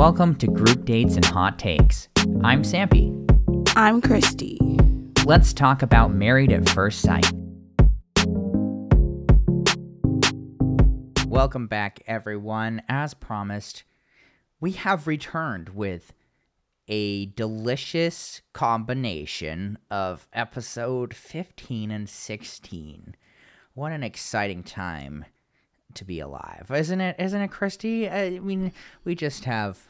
Welcome to Group Dates and Hot Takes. I'm Sampy. I'm Christy. Let's talk about Married at First Sight. Welcome back, everyone. As promised, we have returned with a delicious combination of episode 15 and 16. What an exciting time to be alive, isn't it? Isn't it, Christy? I mean, we just have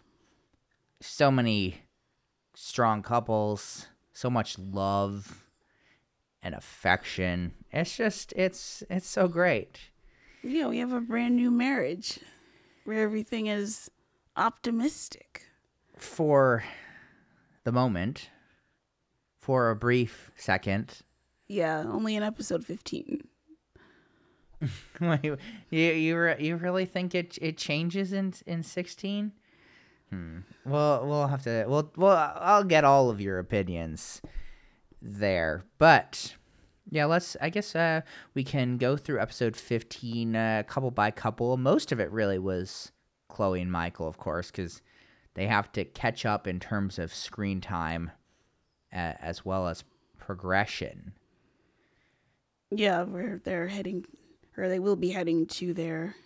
so many strong couples, so much love and affection. It's just it's it's so great. Yeah, we have a brand new marriage where everything is optimistic. For the moment, for a brief second, Yeah, only in episode 15. Wait, you you you really think it it changes in in sixteen? Hmm. Well, we'll have to. Well, well, I'll get all of your opinions there, but yeah, let's. I guess uh, we can go through episode fifteen, uh, couple by couple. Most of it really was Chloe and Michael, of course, because they have to catch up in terms of screen time, uh, as well as progression. Yeah, where they're heading, or they will be heading to their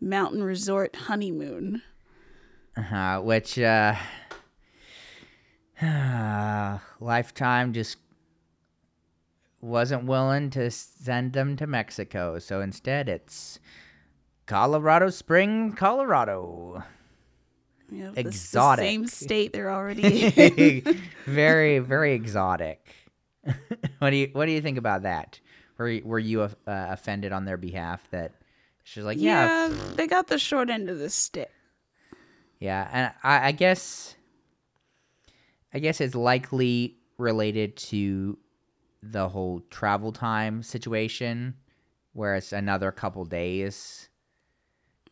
mountain resort honeymoon. Uh, which uh, Lifetime just wasn't willing to send them to Mexico, so instead it's Colorado Spring, Colorado. The- Exotic. The same state they're already in. very, very exotic. what do you What do you think about that? Were you, Were you uh, offended on their behalf that she's like, yeah, yeah, they got the short end of the stick. Yeah, and I, I guess I guess it's likely related to the whole travel time situation, where it's another couple days.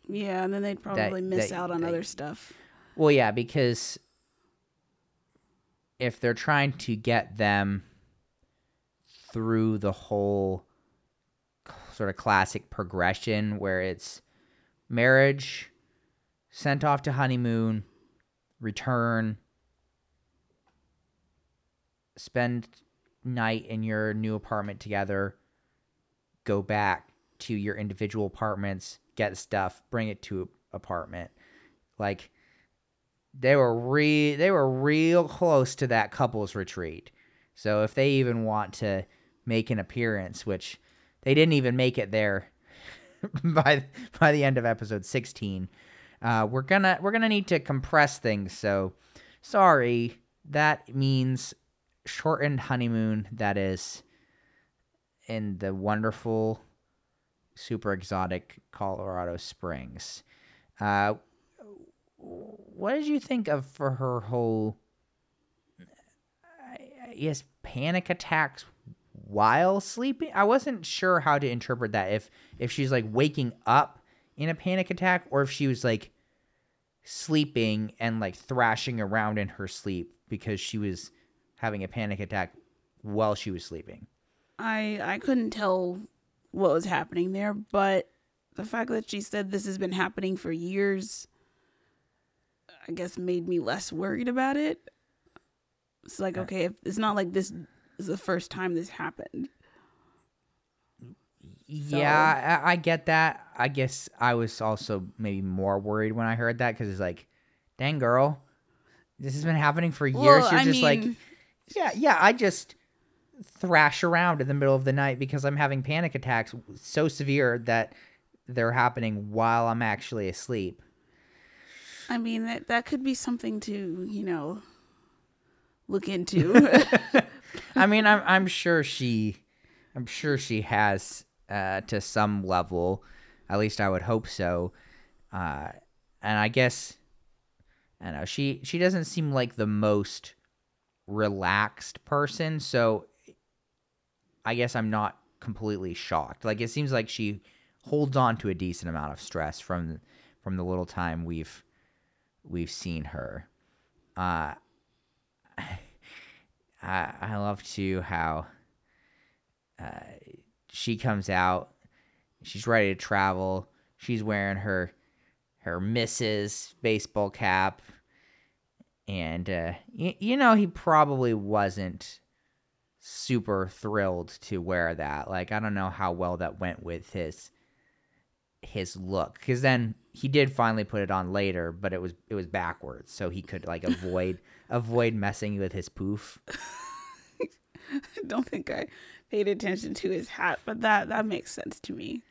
Yeah, and then they'd probably miss that- out on that- other stuff. Well, yeah, because if they're trying to get them through the whole sort of classic progression where it's marriage, sent off to honeymoon, return, spend night in your new apartment together, go back to your individual apartments, get stuff, bring it to apartment. Like they were re they were real close to that couples retreat. So if they even want to make an appearance, which they didn't even make it there by by the end of episode 16, uh, we're gonna we're gonna need to compress things. So sorry, that means shortened honeymoon. That is in the wonderful, super exotic Colorado Springs. Uh, what did you think of for her whole guess panic attacks while sleeping i wasn't sure how to interpret that if if she's like waking up in a panic attack or if she was like sleeping and like thrashing around in her sleep because she was having a panic attack while she was sleeping I I couldn't tell what was happening there, but the fact that she said this has been happening for years, I guess made me less worried about it. It's like okay, if, it's not like this is the first time this happened. Yeah, I, I get that. I guess I was also maybe more worried when I heard that because it's like, dang girl, this has been happening for years. Well, You're I just like, yeah, yeah. I just thrash around in the middle of the night because I'm having panic attacks so severe that they're happening while I'm actually asleep. I mean that that could be something to you know look into. I mean, I'm I'm sure she, I'm sure she has uh, to some level. At least I would hope so. Uh, and I guess I don't know. She she doesn't seem like the most relaxed person, so I guess I'm not completely shocked. Like it seems like she holds on to a decent amount of stress from from the little time we've we've seen her. Uh, I I love too how uh, she comes out, she's ready to travel. She's wearing her her Mrs. baseball cap, and uh, y- you know he probably wasn't super thrilled to wear that. Like I don't know how well that went with his his look because then he did finally put it on later, but it was it was backwards, so he could like avoid avoid messing with his poof. I don't think I paid attention to his hat, but that that makes sense to me.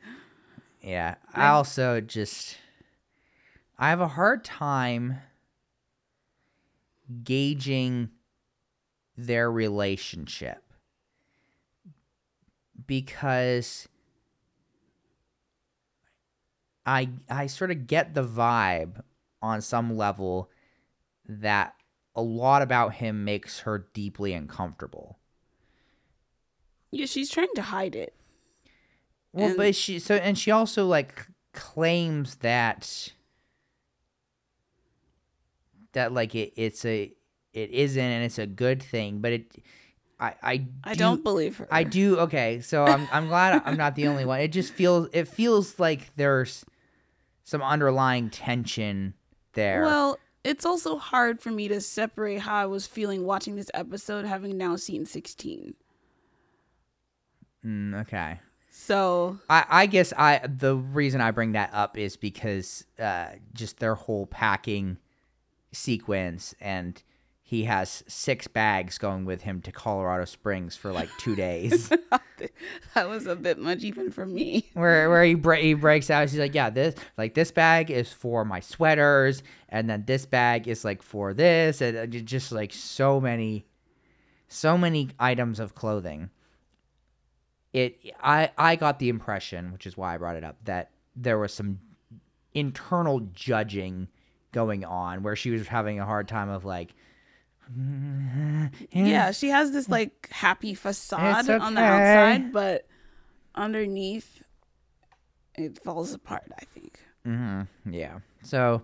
Yeah, I also just I have a hard time gauging their relationship because I I sort of get the vibe on some level that a lot about him makes her deeply uncomfortable. Yeah, she's trying to hide it. Well, And- but she so and she also like claims that that like it it's a it isn't and it's a good thing, but it I I I do- don't believe her. I do okay, so I'm I'm glad I'm not the only one. It just feels it feels like there's some underlying tension there. Well, it's also hard for me to separate how I was feeling watching this episode, having now seen 16. Mm, okay. So, I, I guess I the reason I bring that up is because uh, just their whole packing sequence, and he has six bags going with him to Colorado Springs for like two days. that was a bit much even for me. where where he bre- he breaks out, he's like, yeah, this like this bag is for my sweaters, and then this bag is like for this, and uh, just like so many, so many items of clothing. It I I got the impression, which is why I brought it up, that there was some internal judging going on where she was having a hard time of like Yeah, she has this like happy facade It's on the outside, but underneath it falls apart, I think. hmm Yeah. So,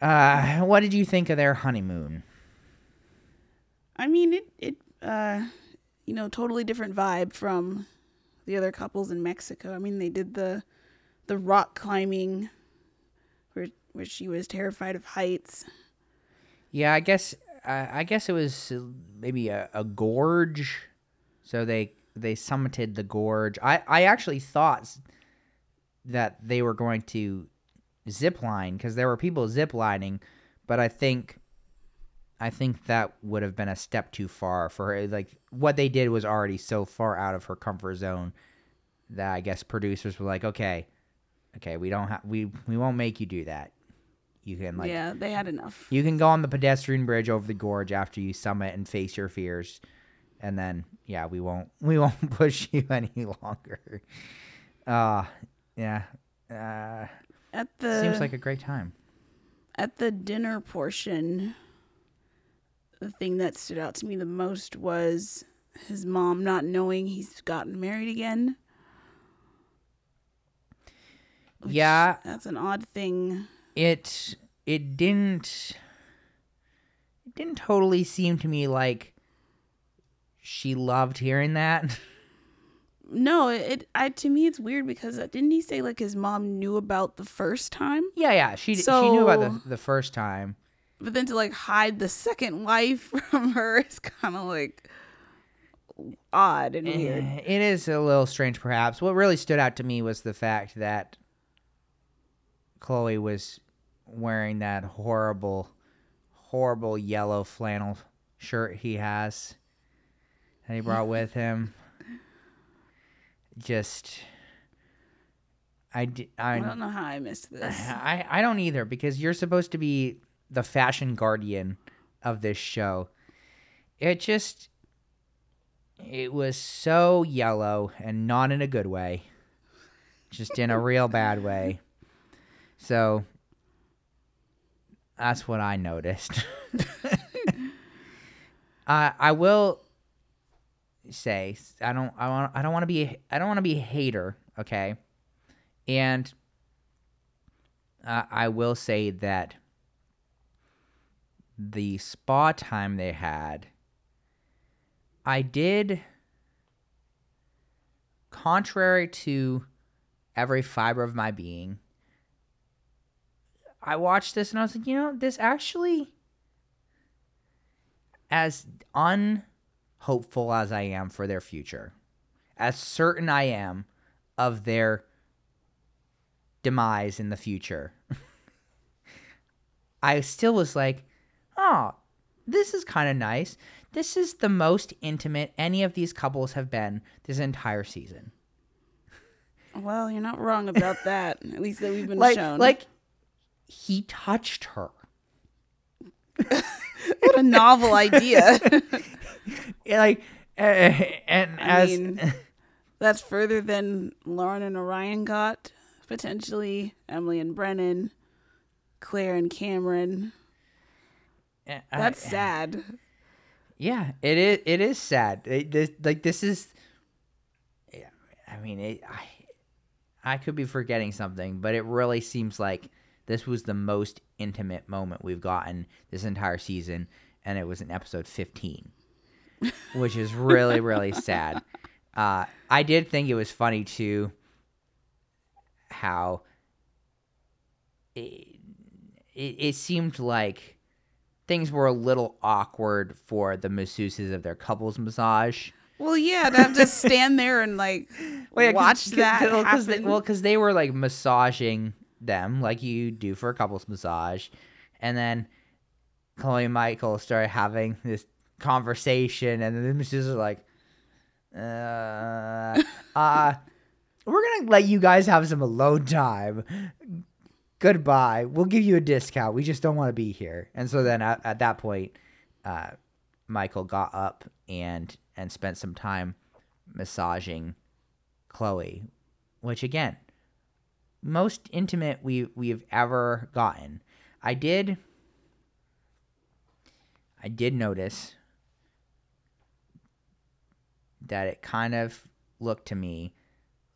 uh, what did you think of their honeymoon? I mean, it it uh you know, totally different vibe from the other couples in Mexico. I mean, they did the the rock climbing where where she was terrified of heights. Yeah, I guess uh, I guess it was maybe a, a gorge. So they they summited the gorge. I I actually thought that they were going to zip line because there were people zip lining, but I think I think that would have been a step too far for her. Like what they did was already so far out of her comfort zone that I guess producers were like, okay, okay, we don't have we we won't make you do that. You can like yeah, they had enough. you can go on the pedestrian bridge over the gorge after you summit and face your fears, and then yeah, we won't we won't push you any longer. Uh yeah. Uh, At the seems like a great time. at the dinner portion, the thing that stood out to me the most was his mom not knowing he's gotten married again. which- Yeah. That's an odd thing. It it didn't it didn't totally seem to me like she loved hearing that. No, it I to me it's weird because uh, didn't he say like his mom knew about the first time, yeah, yeah. She she knew about the the first time. But then to like hide the second wife from her is kind of like odd and weird. Eh, It is a little strange, perhaps. What really stood out to me was the fact that Chloe was wearing that horrible, horrible yellow flannel shirt he has that he brought with him. Just, I, di- I, I don't know how I missed this. I, I don't either because you're supposed to be the fashion guardian of this show. It just it was so yellow and not in a good way. Just in a real bad way. So that's what I noticed. I I will say I don't I want I don't want to be I don't want to be a hater, okay? And uh, I will say that the spa time they had, I did, contrary to every fiber of my being, I watched this and I was like, you know, this actually, as unhopeful as I am for their future, as certain I am of their demise in the future, I still was like, oh, this is kind of nice. This is the most intimate any of these couples have been this entire season. Well, you're not wrong about that. At least that we've been like, shown. like he touched her. what a novel idea. Yeah, like, uh, and I as mean, That's further than Lauren and Orion got. Potentially Emily and Brennan, Claire and Cameron. I- That's sad. Yeah, it is. It is sad. It, this, like this is. I mean, it, I, I could be forgetting something, but it really seems like this was the most intimate moment we've gotten this entire season, and it was in episode fifteen, which is really really sad. Uh, I did think it was funny too. How. It, it, it seemed like things were a little awkward for the masseuses of their couples massage. Well, yeah, to have to stand there and like watch that Cause they, happen. well, because they were like massaging them like you do for a couples massage, and then Chloe and Michael started having this conversation, and the masseuses are like, uh, uh, we're gonna let you guys have some alone time. Goodbye. We'll give you a discount. We just don't want to be here. And so then at, at that point, uh, Michael got up and and spent some time massaging Chloe, which again, most intimate we we've ever gotten. I did I did notice that it kind of looked to me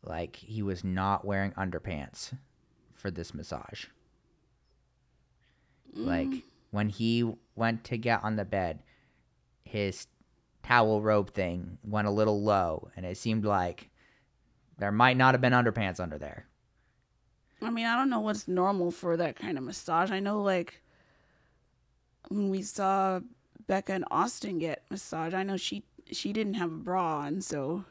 like he was not wearing underpants for this massage. Like when he went to get on the bed, his towel robe thing went a little low, and it seemed like there might not have been underpants under there. I mean, I don't know what's normal for that kind of massage. I know, like, when we saw Becca and Austin get massage, I know she she didn't have a bra on, so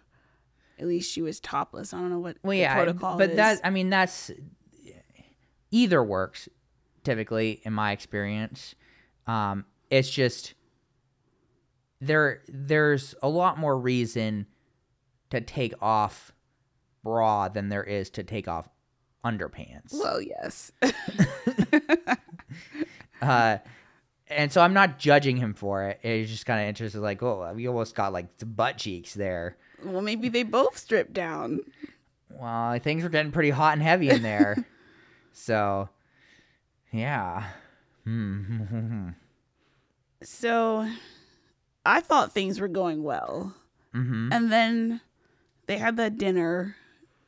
at least she was topless. I don't know what Well, the yeah, protocol but is. that I mean that's either works typically in my experience. Um, it's just there there's a lot more reason to take off bra than there is to take off underpants. well, yes. Uh, and so I'm not judging him for it. It's just kind of interesting, like, oh, we almost got like butt cheeks there. well, maybe they both stripped down. Well, things were getting pretty hot and heavy in there. so, yeah. Hmm. So I thought things were going well. hmm And then they had that dinner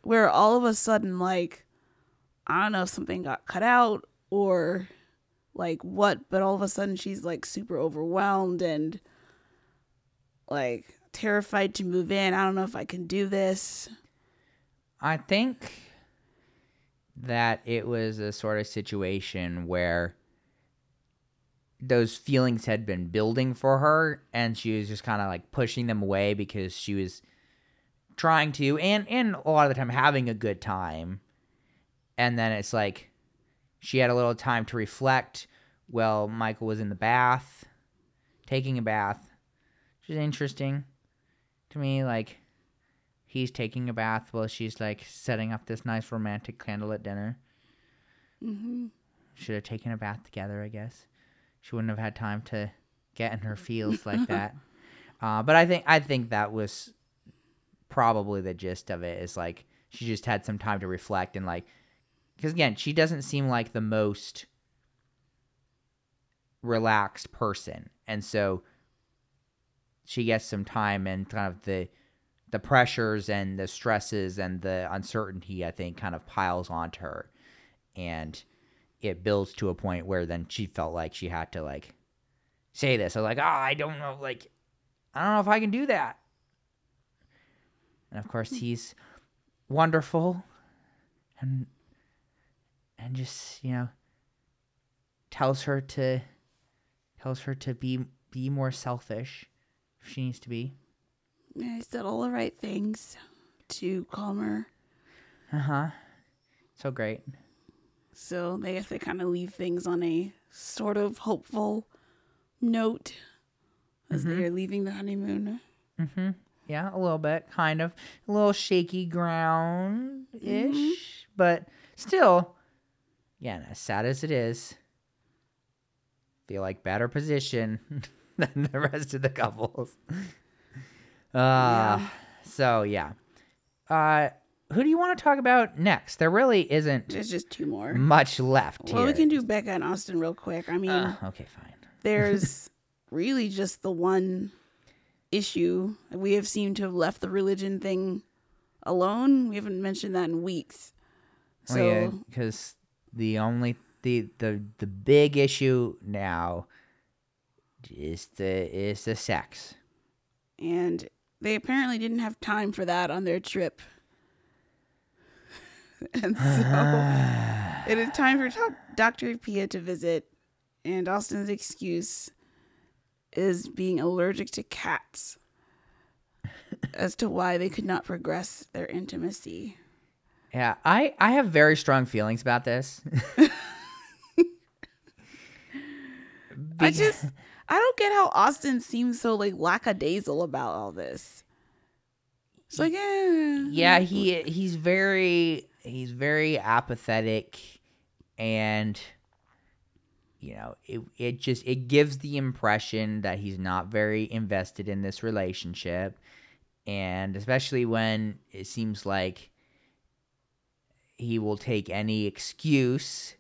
where all of a sudden, like, I don't know if something got cut out or like what, but all of a sudden she's like super overwhelmed and like terrified to move in. I don't know if I can do this. I think that it was a sort of situation where those feelings had been building for her and she was just kind of like pushing them away because she was trying to and and a lot of the time having a good time. And then it's like she had a little time to reflect well michael was in the bath taking a bath which is interesting to me like he's taking a bath while she's like setting up this nice romantic candlelit dinner. Mm-hmm. should have taken a bath together i guess. She wouldn't have had time to get in her feels like that. Uh, but i think i think that was probably the gist of it is like she just had some time to reflect and like because again she doesn't seem like the most relaxed person. And so she gets some time and kind of the the pressures and the stresses and the uncertainty i think kind of piles onto her. And it builds to a point where then she felt like she had to like say this. I was like oh i don't know like i don't know if i can do that. And of course hmm. he's wonderful and and just you know tells her to tells her to be be more selfish if she needs to be. I said all the right things to calm her. Uh-huh. So great. So they guess they kind of leave things on a sort of hopeful note as they're leaving the honeymoon. Mm-hmm. Yeah, a little bit, kind of. A little shaky ground ish. But still, yeah, and as sad as it is, feel like better position than the rest of the couples. Uh so yeah. Uh who do you want to talk about next? There really isn't There's just two more. much left Well, we can do Becca and Austin real quick. I mean, Uh, okay, fine. there's really just the one issue. We have seemed to have left the religion thing alone. We haven't mentioned that in weeks. So oh, yeah, because the only the the the big issue now is the is the sex. and they apparently didn't have time for that on their trip. and so it is time for doc- Dr. Pia to visit, and Austin's excuse is being allergic to cats as to why they could not progress their intimacy. Yeah, I I have very strong feelings about this. I just I don't get how Austin seems so like lackadaisical about all this. It's like, eh. yeah, he he's very he's very apathetic and you know, it it just it gives the impression that he's not very invested in this relationship and especially when it seems like he will take any excuse.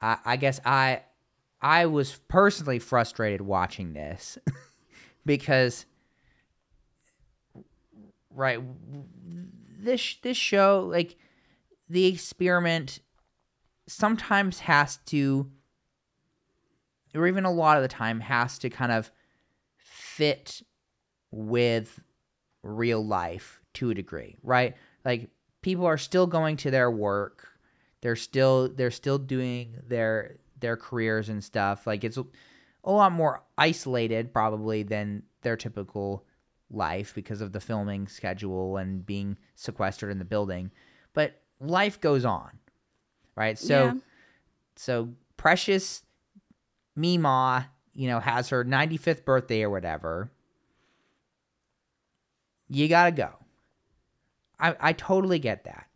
I, I guess I I was personally frustrated watching this because right this this show like the experiment sometimes has to or even a lot of the time has to kind of fit with real life to a degree, right? Like people are still going to their work. They're still they're still doing their their careers and stuff. Like it's a, lot more isolated probably than their typical life because of the filming schedule and being sequestered in the building. But life goes on. Right? So Yeah. so precious Mima, you know, has her 95th birthday or whatever. You got to go. I I totally get that.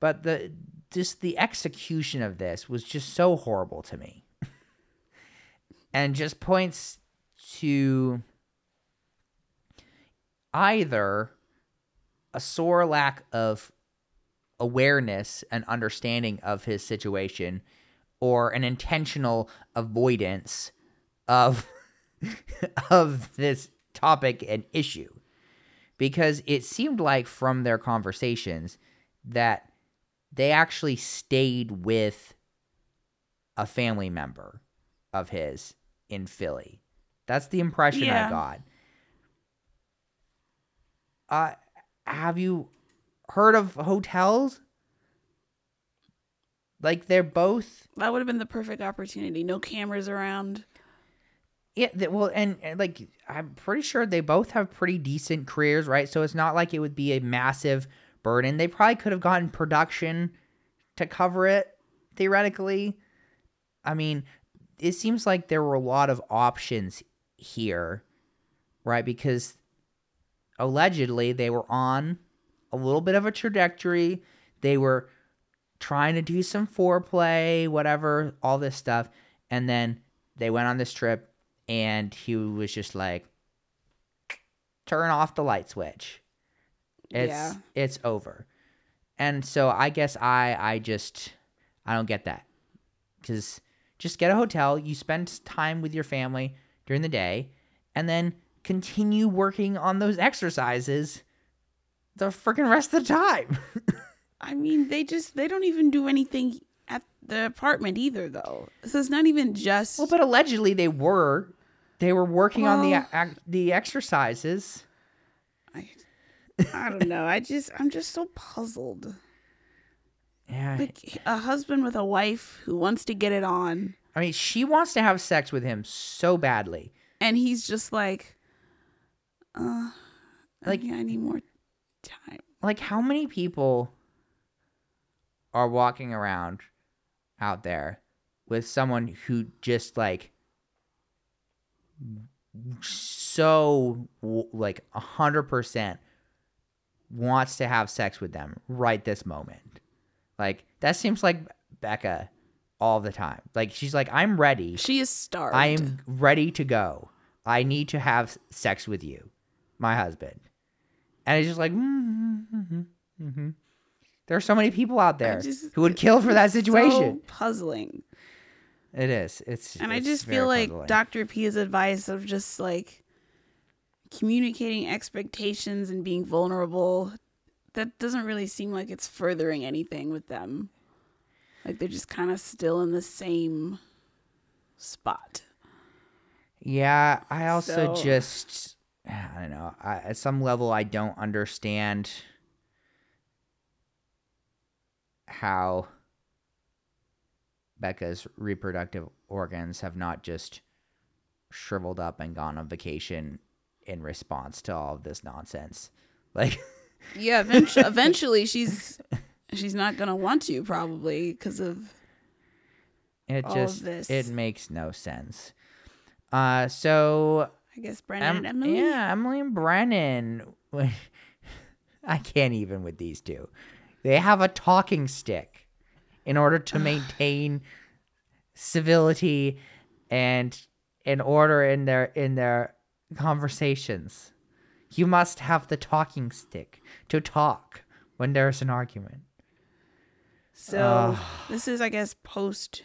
But the just the execution of this was just so horrible to me. and just points to either a sore lack of awareness and understanding of his situation or an intentional avoidance of of this topic and issue because it seemed like from their conversations that they actually stayed with a family member of his in Philly. That's the impression Yeah. I got. Uh have you heard of hotels? Like they're both That would have been the perfect opportunity. No cameras around. Yeah, th- well, and, and like I'm pretty sure they both have pretty decent careers, right? So it's not like it would be a massive burden. They probably could have gotten production to cover it theoretically. I mean, it seems like there were a lot of options here, right? Because allegedly they were on a little bit of a trajectory. They were trying to do some foreplay, whatever, all this stuff. And then they went on this trip and he was just like turn off the light switch. It's Yeah. it's over. And so I guess I I just I don't get that. Cuz just get a hotel, you spend time with your family during the day and then continue working on those exercises the freaking rest of the time. I mean, they just they don't even do anything at the apartment either, though. So it's not even just. well, but allegedly they were they were working on the Well- the exercises. I, I don't know. I just I'm just so puzzled. Yeah. Like a husband with a wife who wants to get it on. I mean, she wants to have sex with him so badly. And he's just like, uh, Like- I need more time. Like, how many people are walking around out there with someone who just like so like a hundred percent wants to have sex with them right this moment? Like, that seems like Becca all the time. Like, she's like, I'm ready. She is starved. I am ready to go. I need to have sex with you, my husband. And it's just like, mm-hmm, mm-hmm. there are so many people out there just- who would kill for that situation. So puzzling. It is. It's And I just feel like puzzling. Dr. P's advice of just like communicating expectations and being vulnerable, that doesn't really seem like it's furthering anything with them. Like they're just kind of still in the same spot. Yeah, I also So- just I don't know. I, at some level, I don't understand how Becca's reproductive organs have not just shriveled up and gone on vacation in response to all of this nonsense. Like, Yeah, eventually, eventually she's she's not gonna want to probably because of it All of just this. it makes no sense. Uh, so I guess Brennan Em- and Emily. Yeah, Emily and Brennan. I can't even with these two. They have a talking stick in order to maintain civility and in order in their in their conversations. You must have the talking stick to talk when there's an argument. So this is, I guess, post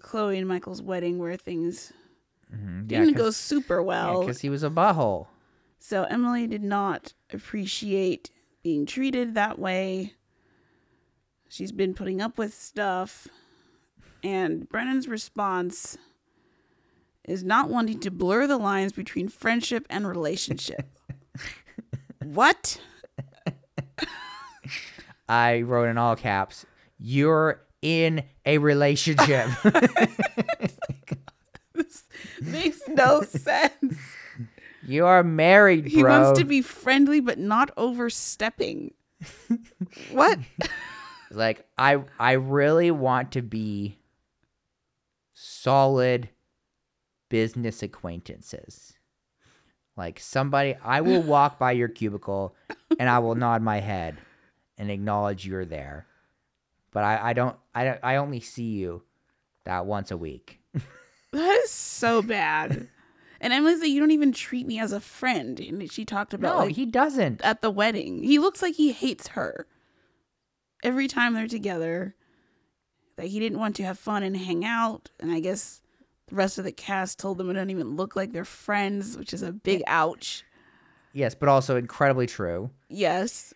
Chloe and Michael's wedding where things Mhm, didn't go super well. because he was a butthole. so Emily did not appreciate being treated that way. She's been putting up with stuff. And Brennan's response is not wanting to blur the lines between friendship and relationship. what? I wrote in all caps, "You're in a relationship." Oh this makes no sense. You are married, bro. He wants to be friendly but not overstepping. what? like I I really want to be solid business acquaintances. Like somebody I will walk by your cubicle and I will nod my head and acknowledge you're there. But I, I don't I don't I only see you that once a week. That is so bad. And Emily's like, you don't even treat me as a friend. And she talked about No, like he doesn't. at the wedding. He looks like he hates her. Every time they're together. That he didn't want to have fun and hang out. And I guess the rest of the cast told them it don't even look like they're friends, which is a big ouch. Yes, but also incredibly true. Yes.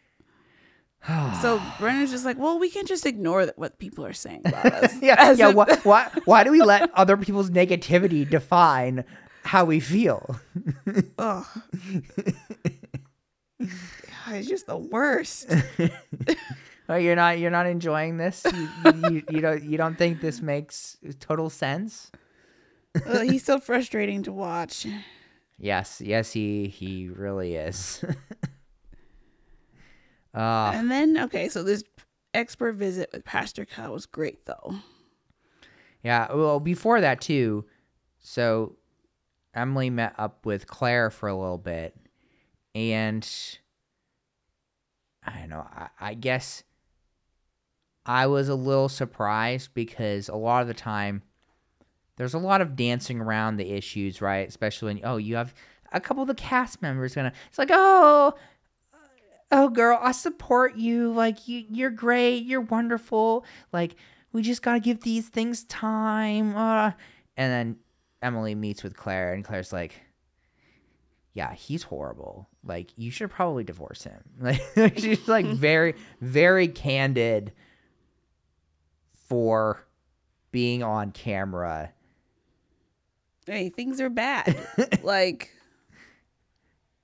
so Brennan's just like, well, we can just ignore that what people are saying about us. Yeah, yeah. if- Why, why, why do we let other people's negativity define how we feel? Ugh. God, It's just the worst. Oh, you're not you're not enjoying this. You, you, you, you don't you don't think this makes total sense? Ugh, he's so frustrating to watch. Yes, yes, he he really is. uh, And then, okay, so this expert visit with Pastor Cal was great, though. yeah. Well, before that too. So, Emily met up with Claire for a little bit, and I don't know. I, I guess I was a little surprised because a lot of the time there's a lot of dancing around the issues, right? Especially when oh you have a couple of the cast members gonna. It's like oh. Oh girl, I support you. Like you you're great. You're wonderful. Like we just got to give these things time. Uh and then Emily meets with Claire and Claire's like yeah, he's horrible. Like you should probably divorce him. Like she's like very very candid for being on camera. Hey, things are bad. like,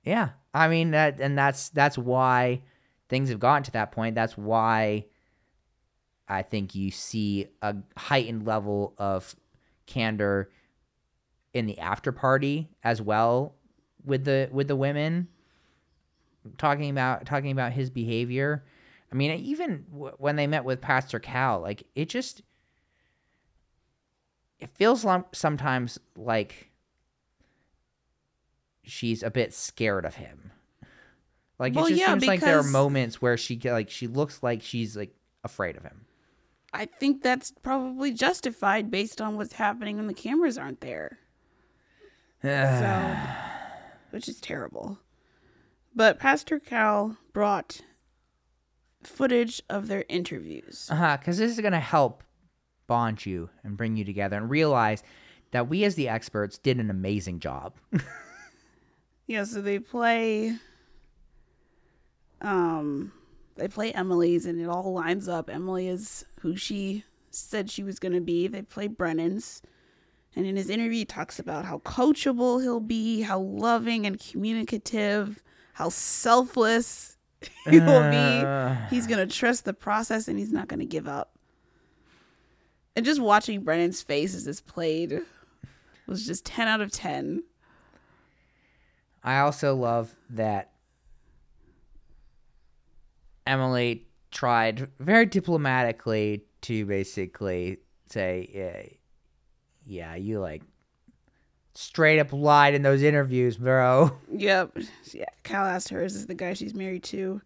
Yeah. I mean that and that's that's why things have gotten to that point. That's why I think you see a heightened level of candor in the after party as well with the with the women talking about talking about his behavior. I mean, even w- when they met with Pastor Cal, like it just it feels sometimes like she's a bit scared of him. Like Well, it just yeah, seems like there are moments where she like she looks like she's like afraid of him. I think that's probably justified based on what's happening when the cameras aren't there. so, which is terrible. But Pastor Cal brought footage of their interviews. Uh-huh, because this is going to help bond you and bring you together and realize that we as the experts did an amazing job. Yeah, so they play um they play Emily's and it all lines up. Emily is who she said she was going to be. They play Brennan's. And in his interview he talks about how coachable he'll be, how loving and communicative, how selfless he will be. He's going to trust the process and he's not going to give up. And just watching Brennan's face as this played was just 10 out of 10. I also love that Emily tried very diplomatically to basically say, yeah, yeah, you like straight up lied in those interviews, bro. Yep. Yeah. Cal asked her, "Is this the guy she's married to?"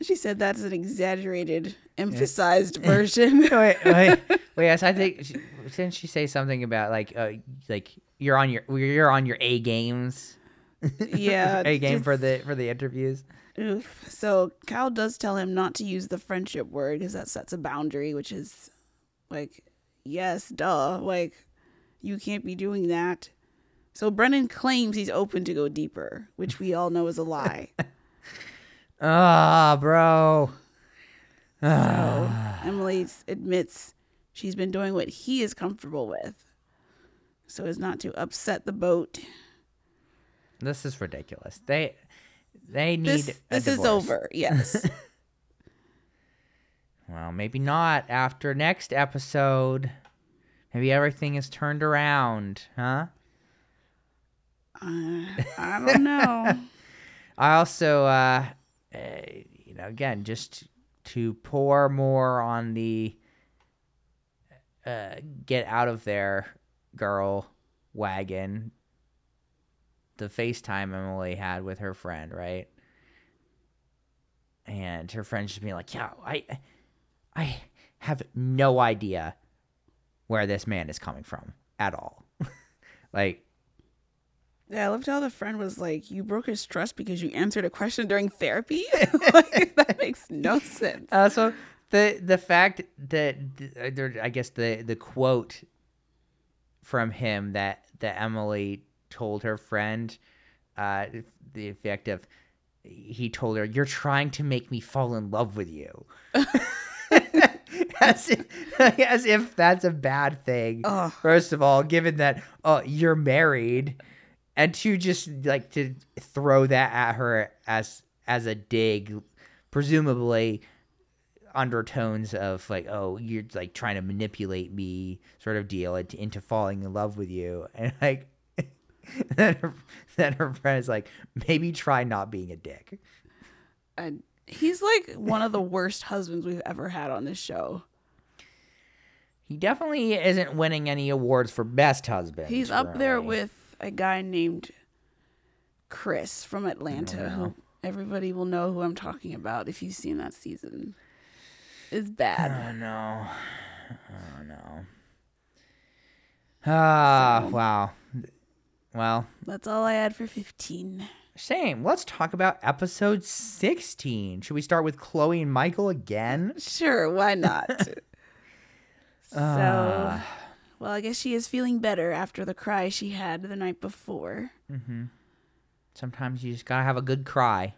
She said that's an exaggerated, emphasized version. wait, wait, wait. Yes, I think she, didn't she say something about like, uh, like you're on your you're on your A games, yeah. A game for the for the interviews. Oof. So Cal does tell him not to use the friendship word because that sets a boundary, which is like, yes, duh. Like, you can't be doing that. So Brennan claims he's open to go deeper, which we all know is a lie. Ah, bro. So Emily admits she's been doing what he is comfortable with, so as not to upset the boat. This is ridiculous. They they need This this is over. Yes. Well, maybe not after next episode. Maybe everything is turned around, huh? uh, I don't know. I also, uh, uh, you know, again, just to pour more on the uh, get out of there, girl wagon. The FaceTime Emily had with her friend, right? And her friend just being like, "Yeah, I, I have no idea where this man is coming from at all. like, Yeah, I loved how the friend was like, "You broke his trust because you answered a question during therapy." like, that makes no sense. Uh, so the the fact that uh, I guess the the quote from him that that Emily told her friend, uh, the effect of he told her, "You're trying to make me fall in love with you." as, if, as if that's a bad thing. Ugh. First of all, given that uh, you're married, and to just like to throw that at her as as a dig, presumably undertones of like, oh, you're like trying to manipulate me, sort of deal it into falling in love with you, and like. then, her, then her friend is like, maybe try not being a dick. And he's like one of the worst husbands we've ever had on this show. He definitely isn't winning any awards for best husband. He's up there with a guy named Chris from Atlanta, who everybody will know who I'm talking about if you've seen that season. Is bad. Oh no. Oh no. Ah, wow. Well, That's all I had for 15. same. Let's talk about episode 16. Should we start with Chloe and Michael again? Sure, why not? so, Ah. Well, I guess she is feeling better after the cry she had the night before. Mm-hmm. Sometimes you just gotta have a good cry.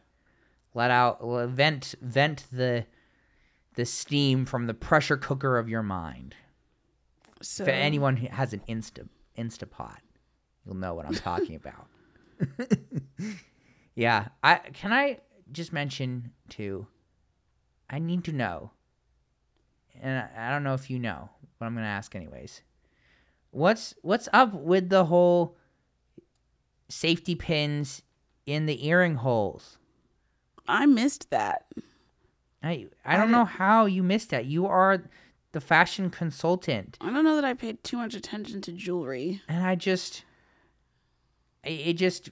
Let out, vent, vent the, the steam from the pressure cooker of your mind. So, If anyone who has an Insta Instapot, you'll know what I'm talking about. yeah, I can I just mention too. I need to know and I, I don't know if you know, but I'm gonna ask anyways. What's what's up with the whole safety pins in the earring holes? I missed that. I I I don't know how you missed that. You are the fashion consultant, I don't know that I paid too much attention to jewelry. and I just it, it just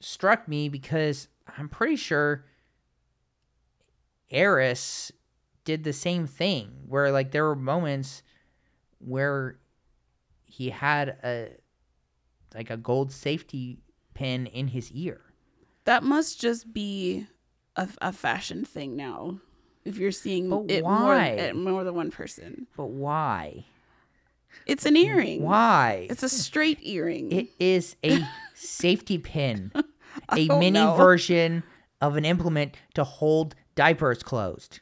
struck me because I'm pretty sure Eris did the same thing where like there were moments where he had a like a gold safety pin in his ear. That must just be a, a fashion thing now. If you're seeing But it more, why? at more than one person, But why? it's an earring. Why? It's a straight earring. It is a safety pin, a don't mini know. version of an implement to hold diapers closed.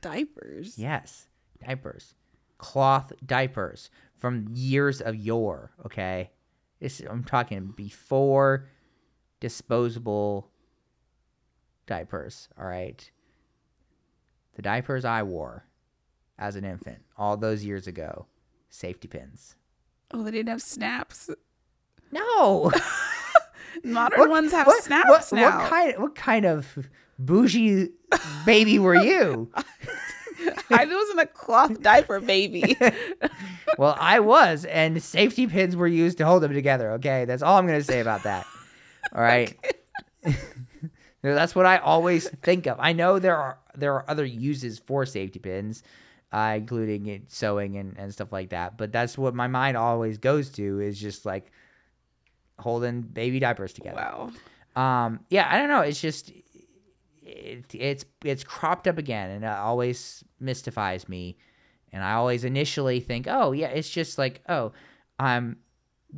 Diapers. Yes, diapers, cloth diapers from years of yore. Okay, this I'm talking before disposable diapers. All right, the diapers I wore as an infant all those years ago, safety pins. Oh, they didn't have snaps. No. Modern ones have what, snaps what, now. What kind? What kind of bougie baby were you? I wasn't a cloth diaper baby. well, I was, and safety pins were used to hold them together. Okay, that's all I'm gonna say about that. All right. That's what I always think of. I know there are there are other uses for safety pins, uh, including it sewing and, and stuff like that. But that's what my mind always goes to is just like holding baby diapers together. wow. Um, yeah, I don't know. It's just it, it's it's cropped up again, and it always mystifies me. And I always initially think, oh yeah, it's just like oh, I'm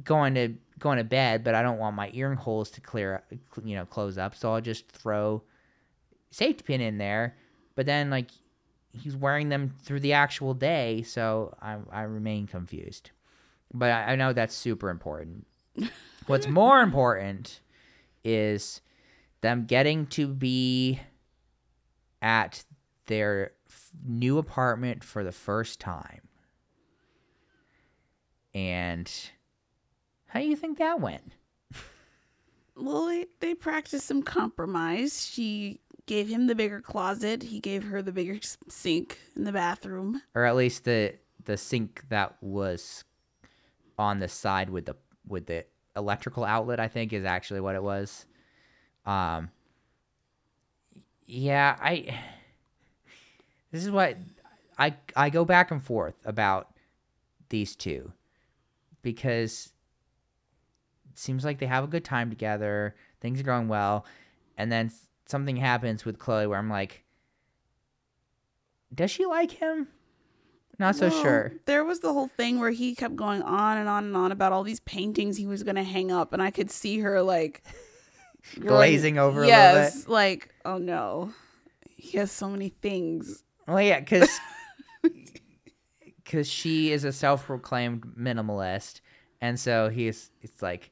going to going to bed, but I don't want my earring holes to clear, you know, close up, so I'll just throw safety pin in there. But then like he's wearing them through the actual day, so I I remain confused. But I, I know that's super important. What's more important is them getting to be at their f- new apartment for the first time. And how do you think that went? Well, they, they practiced some compromise. She gave him the bigger closet. He gave her the bigger sink in the bathroom. Or at least the the sink that was on the side with the with the electrical outlet, I think is actually what it was. Um yeah, I this is what I I go back and forth about these two because it seems like they have a good time together, things are going well, and then something happens with Chloe where I'm like does she like him? Not so Well, sure. There was the whole thing where he kept going on and on and on about all these paintings he was going to hang up, and I could see her like Glazing over a little yes, like oh no, he has so many things. Well, yeah, because because she is a self-proclaimed minimalist, and so he's it's like,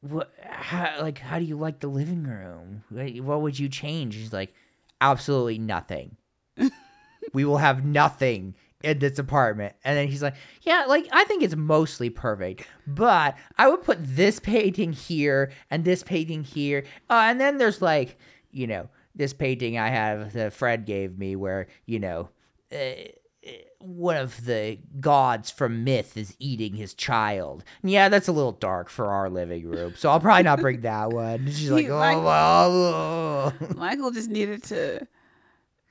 what? How, like, how do you like the living room? What would you change? He's like, absolutely nothing. we will have nothing in this apartment. And then he's like, yeah, like I think it's mostly perfect, but I would put this painting here and this painting here. Uh, and then there's like, you know, this painting I have that Fred gave me where, you know, uh, one of the gods from myth is eating his child. Yeah, that's a little dark for our living room, so I'll probably not bring that one. She's like, oh, like- well, Michael just needed to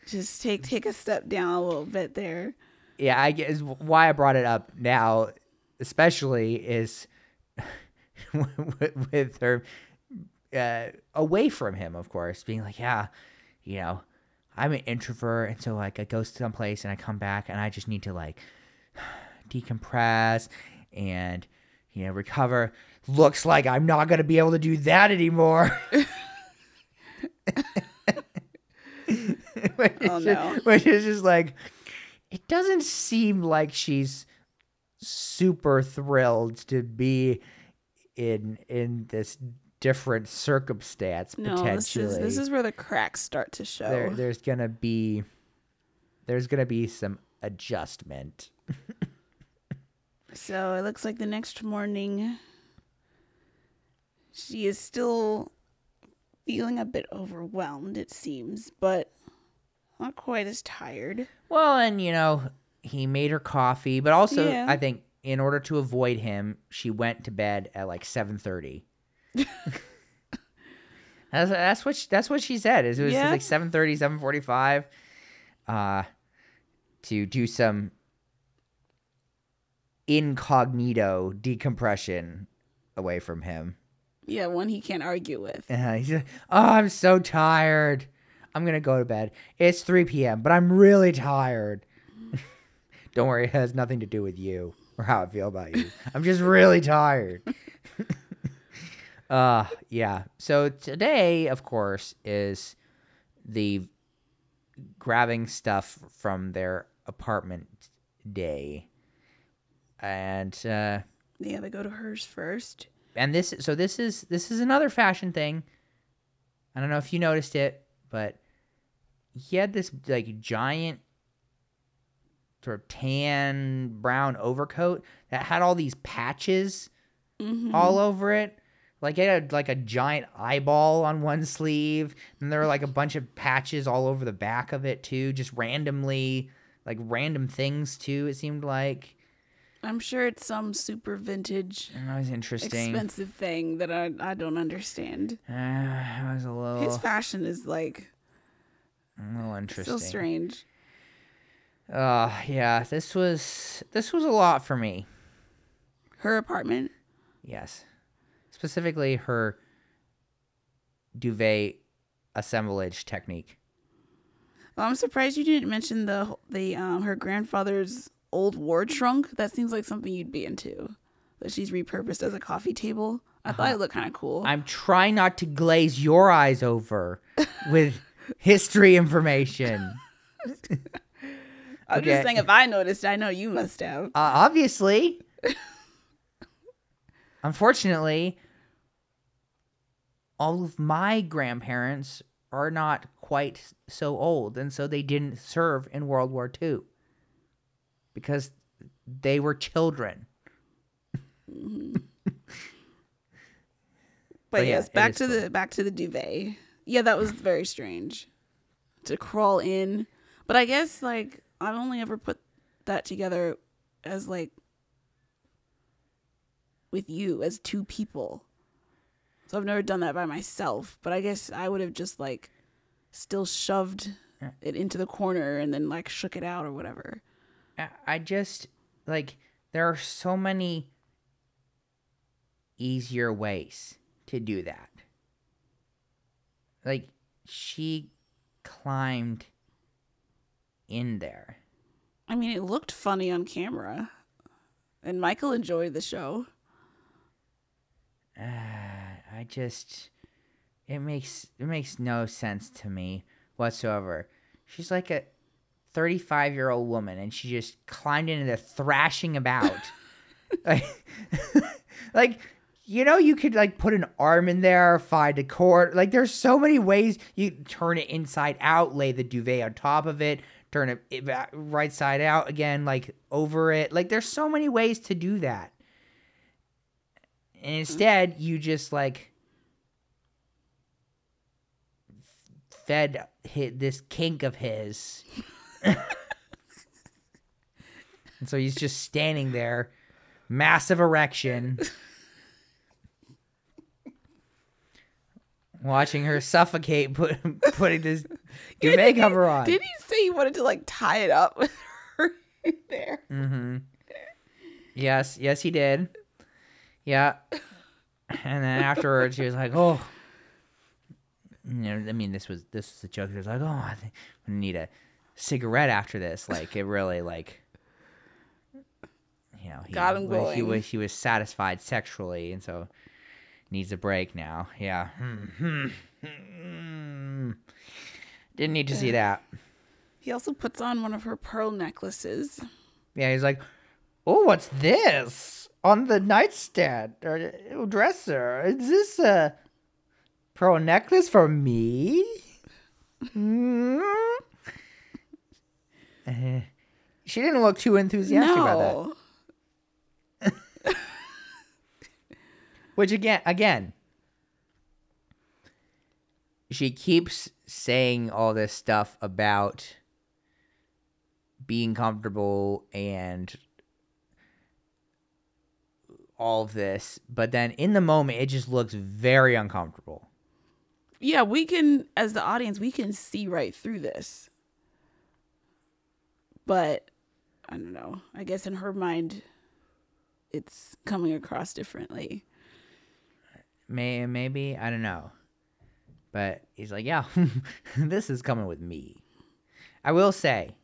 just take take a step down a little bit there. Yeah, I guess why I brought it up now, especially is with, with her uh, away from him, of course, being like, yeah, you know, I'm an introvert, and so like I go someplace and I come back and I just need to like decompress and you know recover. Looks like I'm not gonna be able to do that anymore. which, Oh, no. just, which is just like it doesn't seem like she's super thrilled to be in in this different circumstance No, potentially this is this is where the cracks start to show. there, there's gonna be there's gonna be some adjustment. So it looks like the next morning she is still feeling a bit overwhelmed, it seems, but not quite as tired. Well, and you know, he made her coffee, but also Yeah. I think in order to avoid him, she went to bed at like seven thirty. that's that's what she, that's what she said. Is it was Yeah. like 7:30, 7:45, uh, to do some incognito decompression away from him. Yeah, one he can't argue with. Uh, he's like, oh, I'm so tired. I'm gonna go to bed. It's 3 p.m., but I'm really tired. Don't worry, it has nothing to do with you or how I feel about you. I'm just really tired. uh, yeah. So today, of course, is the grabbing stuff from their apartment day, and uh, Yeah, they go to hers first. and this so this is this is another fashion thing. I don't know if you noticed it, but he had this like giant sort of tan brown overcoat that had all these patches Mm-hmm. all over it. Like it had like a giant eyeball on one sleeve, and there were like a bunch of patches all over the back of it too, just randomly, like random things too. It seemed like I'm sure it's some super vintage, and that was interesting. expensive thing that I, I don't understand. Uh, it was a little, His fashion is like a little interesting. so strange. Uh, yeah, this was this was a lot for me. Her apartment. Yes, specifically her duvet assemblage technique. Well, I'm surprised you didn't mention the the um her grandfather's old war trunk. That seems like something you'd be into. That she's repurposed as a coffee table. I thought it looked kind of cool. I'm trying not to glaze your eyes over with history information. I'm okay. just saying, if I noticed, I know you must have. Uh, obviously. Unfortunately, all of my grandparents are not quite so old, and so they didn't serve in World War II because they were children. But, But yes, it back to the back to the duvet. Yeah, that was very strange to crawl in. But I guess like I've only ever put that together as like with you as two people. So I've never done that by myself. But I guess I would have just like still shoved it into the corner and then like shook it out or whatever. I- just like there are so many easier ways to do that. Like she climbed in there. I mean, it looked funny on camera. And Michael enjoyed the show. Uh, I just it makes it makes no sense to me whatsoever. She's like a 35 year old woman and she just climbed into there thrashing about. like, like you know you could like put an arm in there, find a cord. Like there's so many ways you turn it inside out, lay the duvet on top of it, turn it right side out again, like over it. Like there's so many ways to do that. And mm-hmm. instead, you just like fed hit this kink of his. and so he's just standing there, massive erection, watching her suffocate, put, putting this duvet cover on. Did he say he wanted to like tie it up with her there? Mm-hmm. Yes, yes, he did. Yeah. And then afterwards, he was like, "Oh, you know, I mean, this was this was a joke." He was like, "Oh, I think I need a cigarette after this." Like, it really like, you know, he, Got him wa- He going. was he was satisfied sexually, and so needs a break now. Yeah. Didn't need to see that. He also puts on one of her pearl necklaces. Yeah, he's like, "Oh, what's this on the nightstand or dresser? Is this a pearl necklace for me?" Hmm? She didn't look too enthusiastic about that. Which again, again, she keeps saying all this stuff about being comfortable and all of this, but then in the moment, it just looks very uncomfortable. Yeah, we can, as the audience, we can see right through this. But I don't know. I guess in her mind, it's coming across differently. May maybe I don't know, but he's like, yeah, this is coming with me. I will say,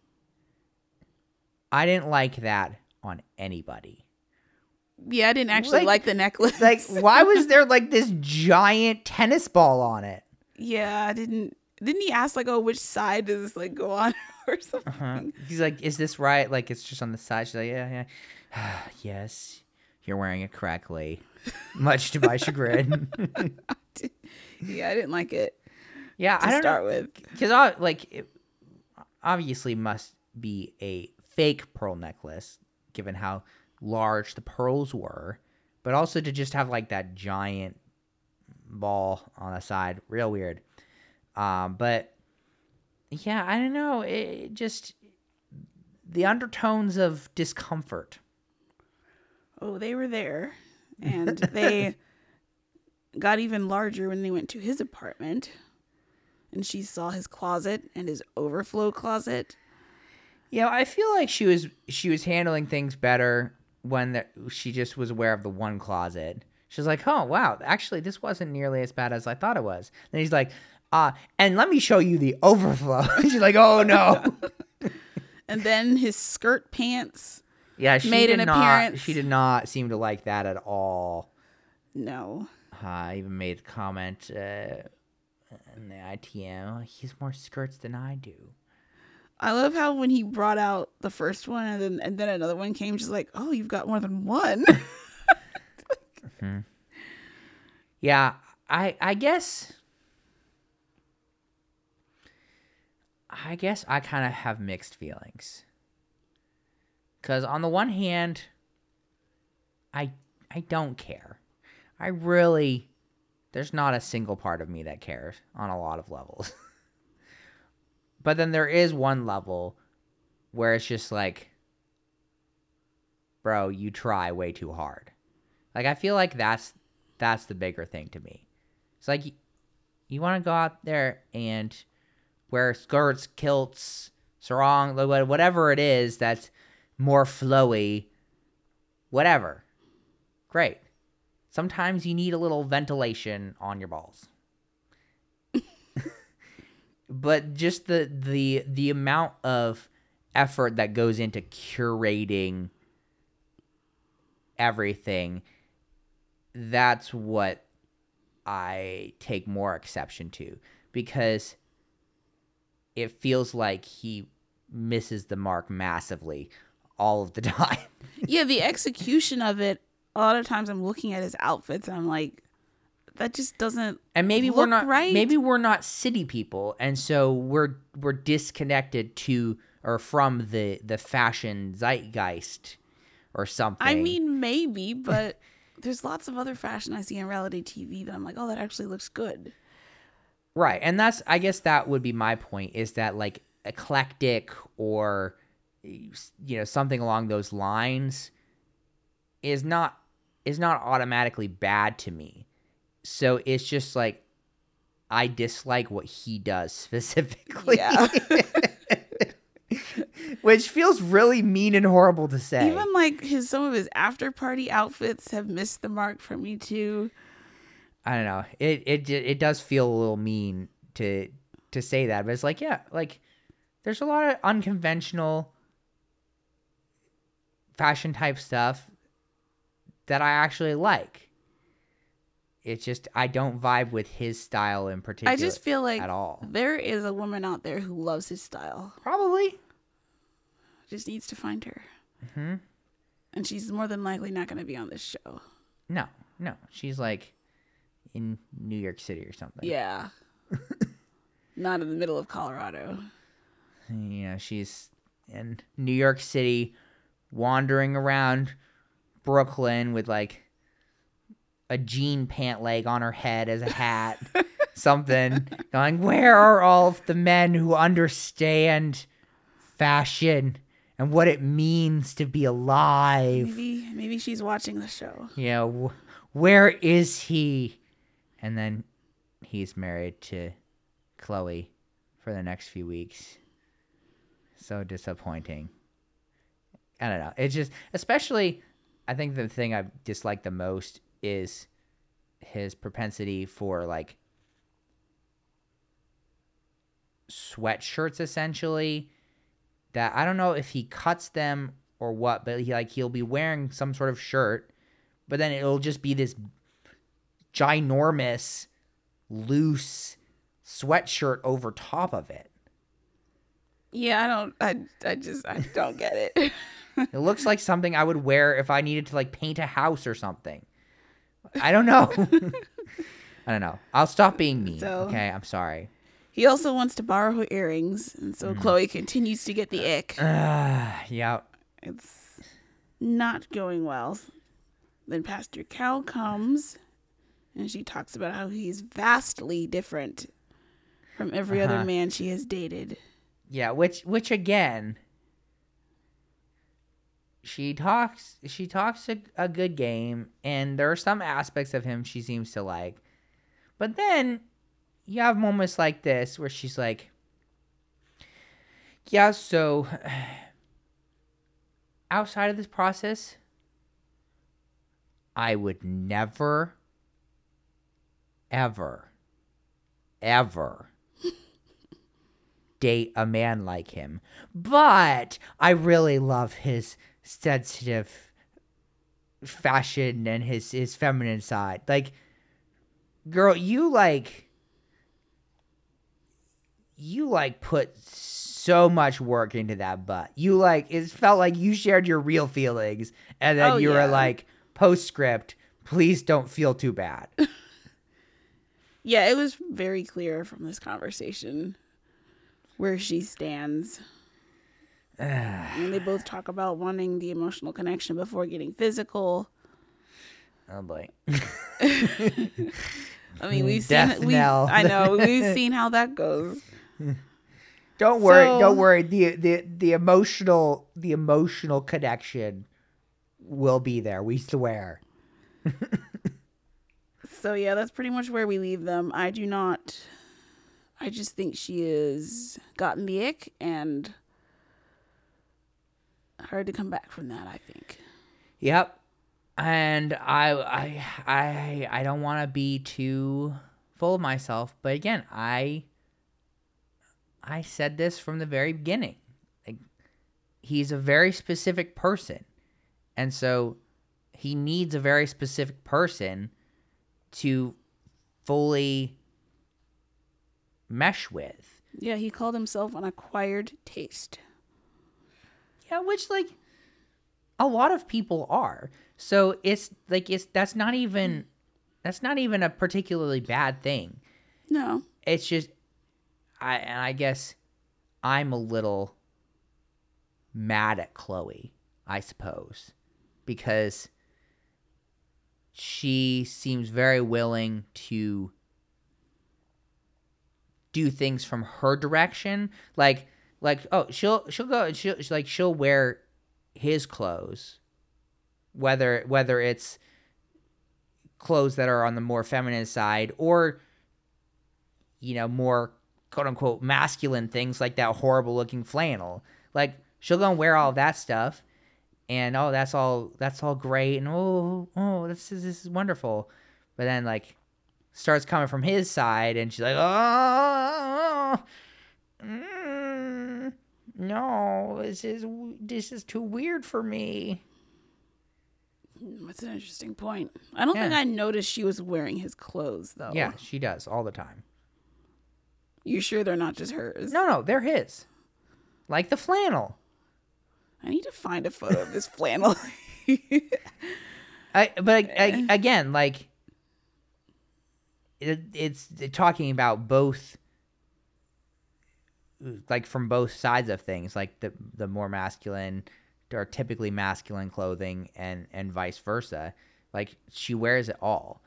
I didn't like that on anybody. Yeah, I didn't actually Like- like, the necklace. Like, why was there like this giant tennis ball on it? yeah, I didn't. Didn't he ask like, oh, which side does this like go on or something? Uh-huh. He's like, is this right? Like, it's just on the side. She's like, yeah, yeah. yes, you're wearing it correctly, much to my chagrin. Yeah, I didn't like it yeah, to I don't start know. with. because like it obviously must be a fake pearl necklace given how large the pearls were but also to just have like that giant ball on the side real weird um but yeah i don't know it, it just the undertones of discomfort Oh, they were there, and they got even larger when they went to his apartment, and she saw his closet and his overflow closet. Yeah, I feel like she was she was handling things better when the, she just was aware of the one closet. She's like, "Oh wow, actually, this wasn't nearly as bad as I thought it was." And he's like, "Uh, and let me show you the overflow." She's like, "Oh no." And then his skirt pants. Yeah, she Made did an not. appearance. She did not seem to like that at all. No. Uh, I even made a comment uh, in the ITM. He's more skirts than I do. I love how when he brought out the first one and then and then another one came, just like, oh, you've got more than one. Yeah, I I guess I guess I kind of have mixed feelings. Cuz on the one hand I I don't care. I really there's not a single part of me that cares on a lot of levels. but then there is one level where it's just like bro, you try way too hard. Like I feel like that's that's the bigger thing to me. It's like you, you want to go out there and wear skirts, kilts, sarong, whatever it is that's more flowy, whatever. Great. Sometimes you need a little ventilation on your balls. but just the the the amount of effort that goes into curating everything that's what I take more exception to because it feels like he misses the mark massively all of the time. yeah, the execution of it, a lot of times I'm looking at his outfits and I'm like, that just doesn't And maybe we're not right. maybe we're not city people and so we're we're disconnected to or from the the fashion zeitgeist or something. I mean, maybe, but there's lots of other fashion I see on reality TV that I'm like, oh, that actually looks good. Right. And that's I guess that would be my point is that like eclectic or you know something along those lines is not is not automatically bad to me. So it's just like I dislike what he does specifically. Yeah. Which feels really mean and horrible to say. Even like his some of his after party outfits have missed the mark for me too. I don't know. It it it does feel a little mean to to say that, but it's like yeah, like there's a lot of unconventional fashion type stuff that I actually like. It's just I don't vibe with his style in particular. I just feel like at all. there is a woman out there who loves his style. Probably. Just needs to find her. hmm And she's more than likely not going to be on this show. No, no. She's like in New York City or something. Yeah. not in the middle of Colorado. You know, she's in New York City, wandering around Brooklyn with like a jean pant leg on her head as a hat, something, going, Where are all of the men who understand fashion and what it means to be alive? Maybe maybe she's watching the show. Yeah, wh- where is he? And then he's married to Chloe for the next few weeks. So disappointing. I don't know. It's just, especially, I think the thing I dislike the most is his propensity for like sweatshirts, essentially. That I don't know if he cuts them or what, but he like he'll be wearing some sort of shirt, but then it'll just be this ginormous, loose sweatshirt over top of it. Yeah, I don't I I just I don't get it. It looks like something I would wear if I needed to like paint a house or something. I don't know. I don't know. I'll stop being mean. So- okay, I'm sorry. he also wants to borrow her earrings, and so Chloe continues to get the ick. Uh, yeah. It's not going well. Then Pastor Cal comes and she talks about how he's vastly different from every Uh-huh. other man she has dated. Yeah, which which again she talks she talks a, a good game and there are some aspects of him she seems to like. But then you have moments like this where she's like Yeah, so outside of this process I would never ever ever date a man like him. But I really love his sensitive fashion and his his feminine side. Like girl, you like you like put so much work into that butt. You like it felt like you shared your real feelings and then Oh, you yeah. were like postscript, please don't feel too bad. Yeah, it was very clear from this conversation where she stands. and they both talk about wanting the emotional connection before getting physical. oh boy. I mean, we've Death seen we. I know, we've seen how that goes. Don't worry, So- don't worry. The the the emotional the emotional connection will be there. We swear. So yeah, that's pretty much where we leave them. I do not I just think she is gotten the ick and hard to come back from that, I think. Yep. And I I I I don't want to be too full of myself, but again, I I said this from the very beginning. Like he's a very specific person. And so he needs a very specific person to fully mesh with. Yeah, he called himself an acquired taste. Yeah, which like a lot of people are. So it's like it's that's not even that's not even a particularly bad thing. No. It's just I and I guess I'm a little mad at Chloe, I suppose, because she seems very willing to do things from her direction like like oh she'll she'll go she'll she's like she'll wear his clothes whether whether it's clothes that are on the more feminine side or you know more quote unquote masculine things like that horrible looking flannel. Like she'll go and wear all that stuff and oh that's all that's all great and oh oh this is this is wonderful. But then like starts coming from his side and she's like oh mm, no this is this is too weird for me That's an interesting point. I don't think I noticed she was wearing his clothes though. yeah she does all the time You sure they're not just hers? no no they're his like the flannel I need to find a photo of this flannel. I, but I, again, like it, it's talking about both like from both sides of things, like the the more masculine or typically masculine clothing and and vice versa. Like she wears it all.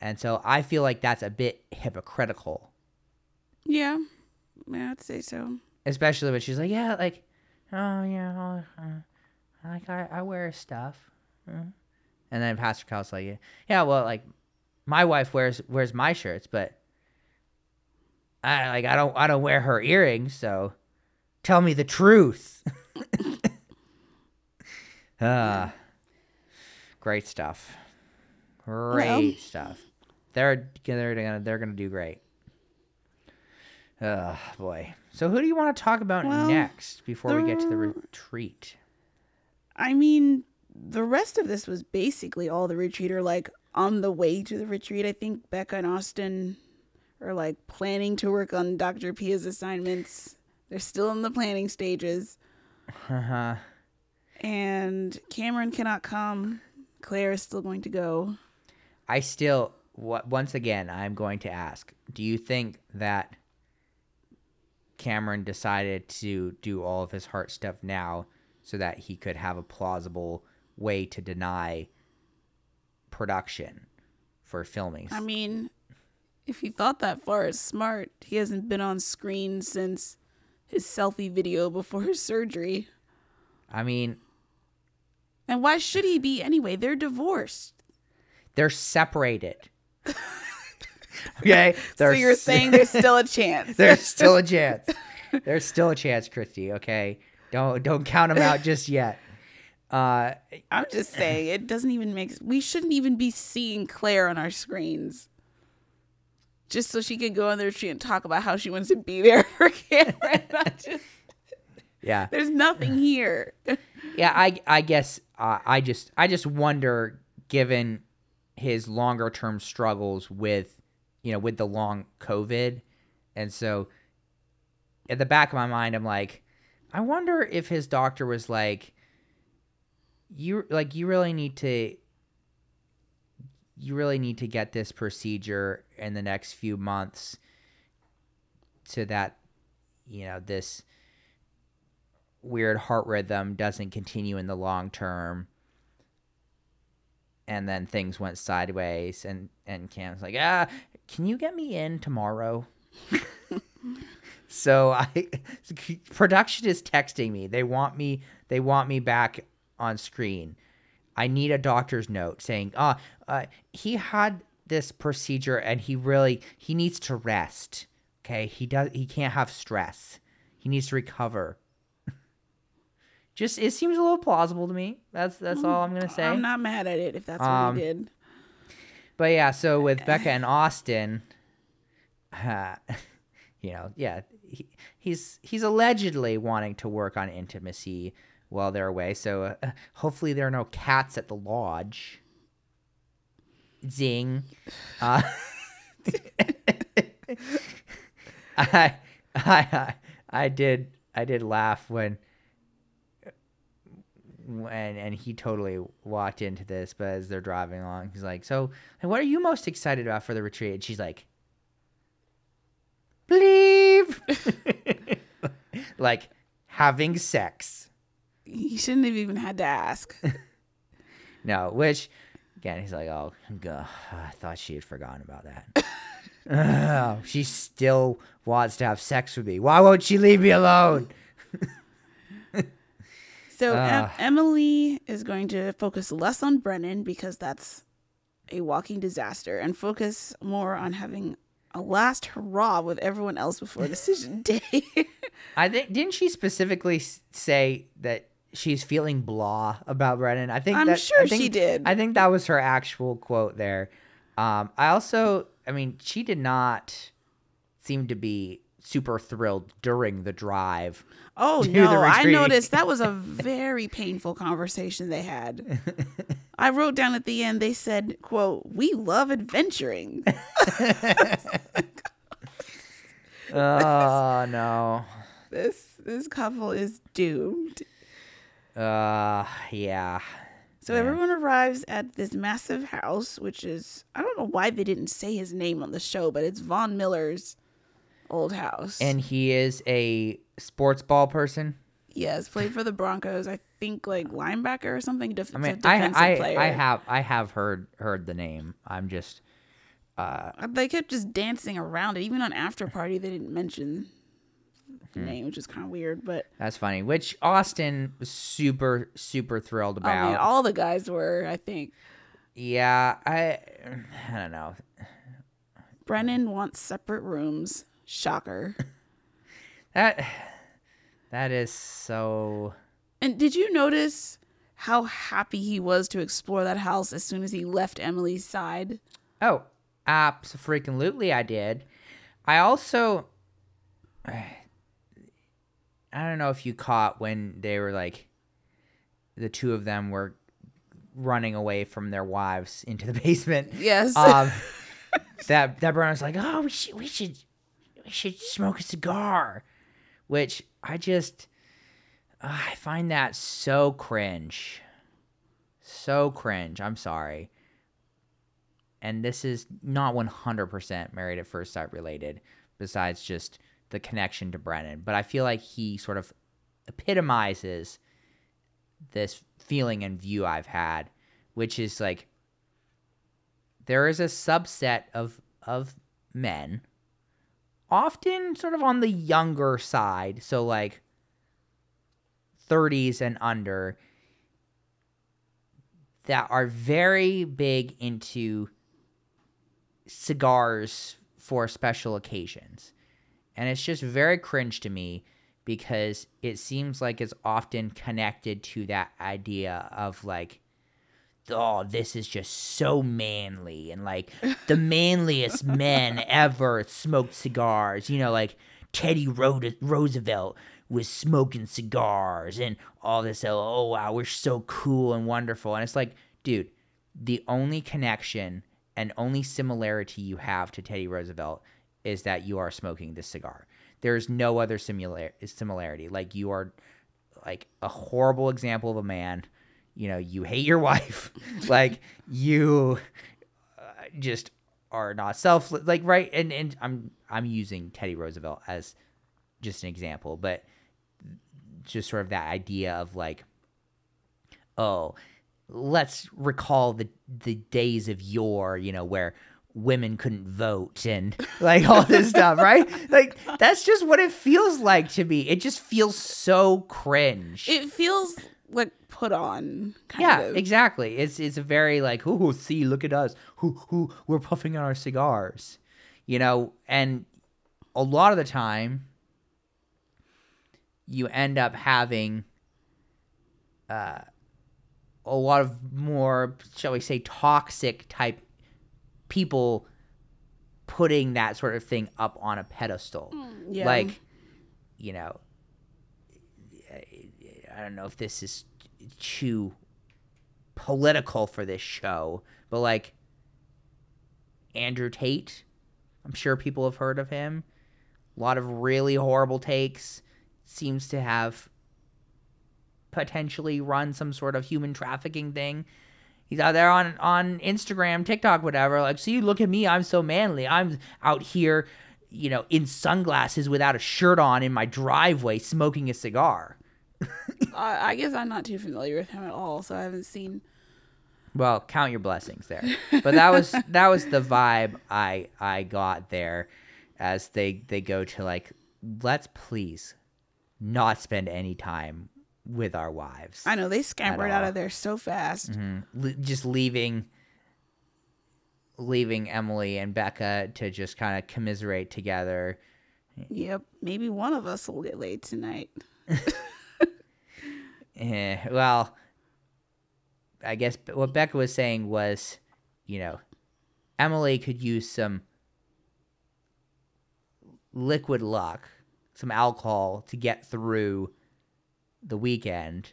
And so I feel like that's a bit hypocritical, Yeah. Yeah, I'd say so. especially when she's like, yeah, like, oh yeah, uh, like I, I wear stuff, uh." and then Pastor Cal's like, yeah, well, like my wife wears wears my shirts, but I like I don't I don't wear her earrings, so tell me the truth. Ah, great stuff. Great stuff. They're they're gonna they're gonna do great. Oh boy. So who do you want to talk about Well, next before we get to the the- retreat? I mean, the rest of this was basically all the retreat or like on the way to the retreat. I think Becca and Austin are like planning to work on Dr. Pia's assignments. They're still in the planning stages. Uh-huh. And Cameron cannot come. Clare is still going to go. I still what once again I'm going to ask, do you think that Cameron decided to do all of his heart stuff now so that he could have a plausible way to deny production for filming? I mean, if he thought that far, it's smart. He hasn't been on screen since his selfie video before his surgery. I mean, And why should he be anyway? They're divorced. they're separated. okay? They're so you're s- saying there's still a chance. There's still a chance. There's still a chance, Christy. Okay, don't don't count them out just yet. Uh, I'm just saying it doesn't even make we shouldn't even be seeing Clare on our screens. Just so she can go on the retreat and talk about how she wants to be there for Cameron. Not just yeah, there's nothing here. yeah. I I guess uh, I just I just wonder, given his longer term struggles with, you know, with the long COVID, and so at the back of my mind, I'm like, I wonder if his doctor was like, you like you really need to you really need to get this procedure in the next few months so that you know this weird heart rhythm doesn't continue in the long term. And then things went sideways and and cam's like ah can you get me in tomorrow? So i production is texting me. They want me they want me back on screen I need a doctor's note saying, "Ah, uh, he had this procedure and he really he needs to rest. Okay, he does he can't have stress. He needs to recover." Just it seems a little plausible to me. That's that's all I'm gonna say. I'm not mad at it if that's what Um, he did. But yeah, so with Becca and Austin, uh, you know, yeah, he, he's he's allegedly wanting to work on intimacy while they're away. So uh, hopefully there are no cats at the lodge. Zing. Uh, I, I I did I did laugh when when and he totally walked into this but as they're driving along he's like so what are you most excited about for the retreat and she's like believe like having sex He shouldn't have even had to ask. no which again he's like oh God, i thought she had forgotten about that oh, she still wants to have sex with me why won't she leave me alone So em- Ah. Emily is going to focus less on Brennan because that's a walking disaster and focus more on having a last hurrah with everyone else before decision day. I think didn't she specifically say that she's feeling blah about Brennan? I think I'm that, sure I think- she did. I think that was her actual quote there. Um, I also, I mean, she did not seem to be super thrilled during the drive. oh no, I noticed that was a very painful conversation they had. I wrote down at the end they said, quote, "We love adventuring." oh no. this this couple is doomed. Uh, yeah. So Yeah. everyone arrives at this massive house, which is I don't know why they didn't say his name on the show, but it's Von Miller's old house. and he is a sports ball person. yes, played for the Broncos. I think like linebacker or something. Def- I mean, I defensive I, player. I have I have heard heard the name. I'm just uh They kept just dancing around it. Even on after party, they didn't mention Hmm. name, which is kind of weird. But that's funny. Which Austin was super super thrilled about. I mean, all the guys were. I think yeah, I I don't know. Brennan wants separate rooms. Shocker. That that is so And did you notice how happy he was to explore that house as soon as he left Emily's side? Oh, absolutely, I did. I also, I don't know if you caught when they were like, the two of them were running away from their wives into the basement. Yes. Um, that that Brian was like, oh, we should we should we should smoke a cigar, which I just uh, I find that so cringe, so cringe. I'm sorry. And this is not 100% married at first sight related, besides just the connection to Brennan. But I feel like he sort of epitomizes this feeling and view I've had, which is like there is a subset of of men often sort of on the younger side so like 30s and under that are very big into cigars for special occasions and it's just very cringe to me because it seems like it's often connected to that idea of like oh, this is just so manly and like the manliest men ever smoked cigars. You know, like Teddy Ro- Roosevelt was smoking cigars and all this. Oh, oh, wow, we're so cool and wonderful. And it's like, dude, the only connection and only similarity you have to Teddy Roosevelt is that you are smoking this cigar. There's no other similar similarity. Like you are like a horrible example of a man you know you hate your wife like you uh, just are not self like right and and i'm i'm using teddy roosevelt as just an example but just sort of that idea of like oh let's recall the the days of yore you know where women couldn't vote and like all this stuff right like that's just what it feels like to me it just feels so cringe it feels like put on. Kind yeah, of. exactly. It's it's a very like, who see, look at us, who who we're puffing on our cigars, you know, and a lot of the time, you end up having uh, a lot of more, shall we say, toxic type people putting that sort of thing up on a pedestal, mm, yeah. like, you know, I don't know if this is too political for this show, but like Andrew Tate, I'm sure people have heard of him. A lot of really horrible takes. Seems to have potentially run some sort of human trafficking thing. He's out there on on Instagram, TikTok, whatever. Like, see, look at me, I'm so manly. I'm out here, you know, in sunglasses without a shirt on in my driveway, smoking a cigar. I, I guess I'm not too familiar with him at all, so I haven't seen. Well, count your blessings there. But that was that was the vibe I I got there as they they go to like let's please not spend any time with our wives. I know they scampered out of there so fast. Mhm. Le- just leaving leaving Emily and Becca to just kind of commiserate together. Yep, maybe one of us will get laid tonight. Eh, well, I guess what Becca was saying was, you know, Emily could use some liquid luck, some alcohol to get through the weekend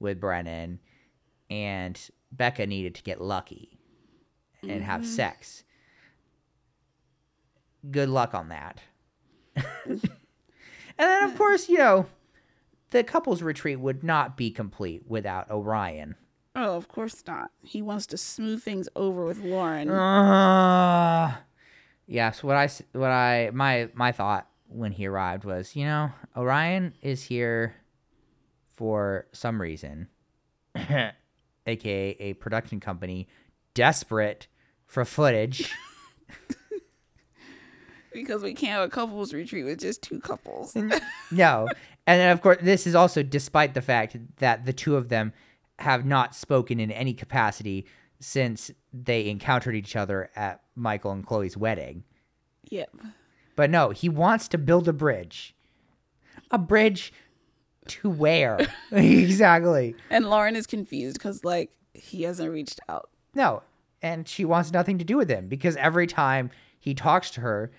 with Brennan, and Becca needed to get lucky and have sex. Good luck on that. and then, of course, you know, the couple's retreat would not be complete without Orion. Oh, of course not. He wants to smooth things over with Lauren. Uh, Yeah. So I what I my my thought when he arrived was, you know, Orion is here for some reason, aka a production company desperate for footage. Because we can't have a couples retreat with just two couples. no. And then, of course, this is also despite the fact that the two of them have not spoken in any capacity since they encountered each other at Michael and Chloe's wedding. yep. But no, he wants to build a bridge. A bridge to where? exactly. And Lauren is confused because like he hasn't reached out. No. And she wants nothing to do with him because every time he talks to her,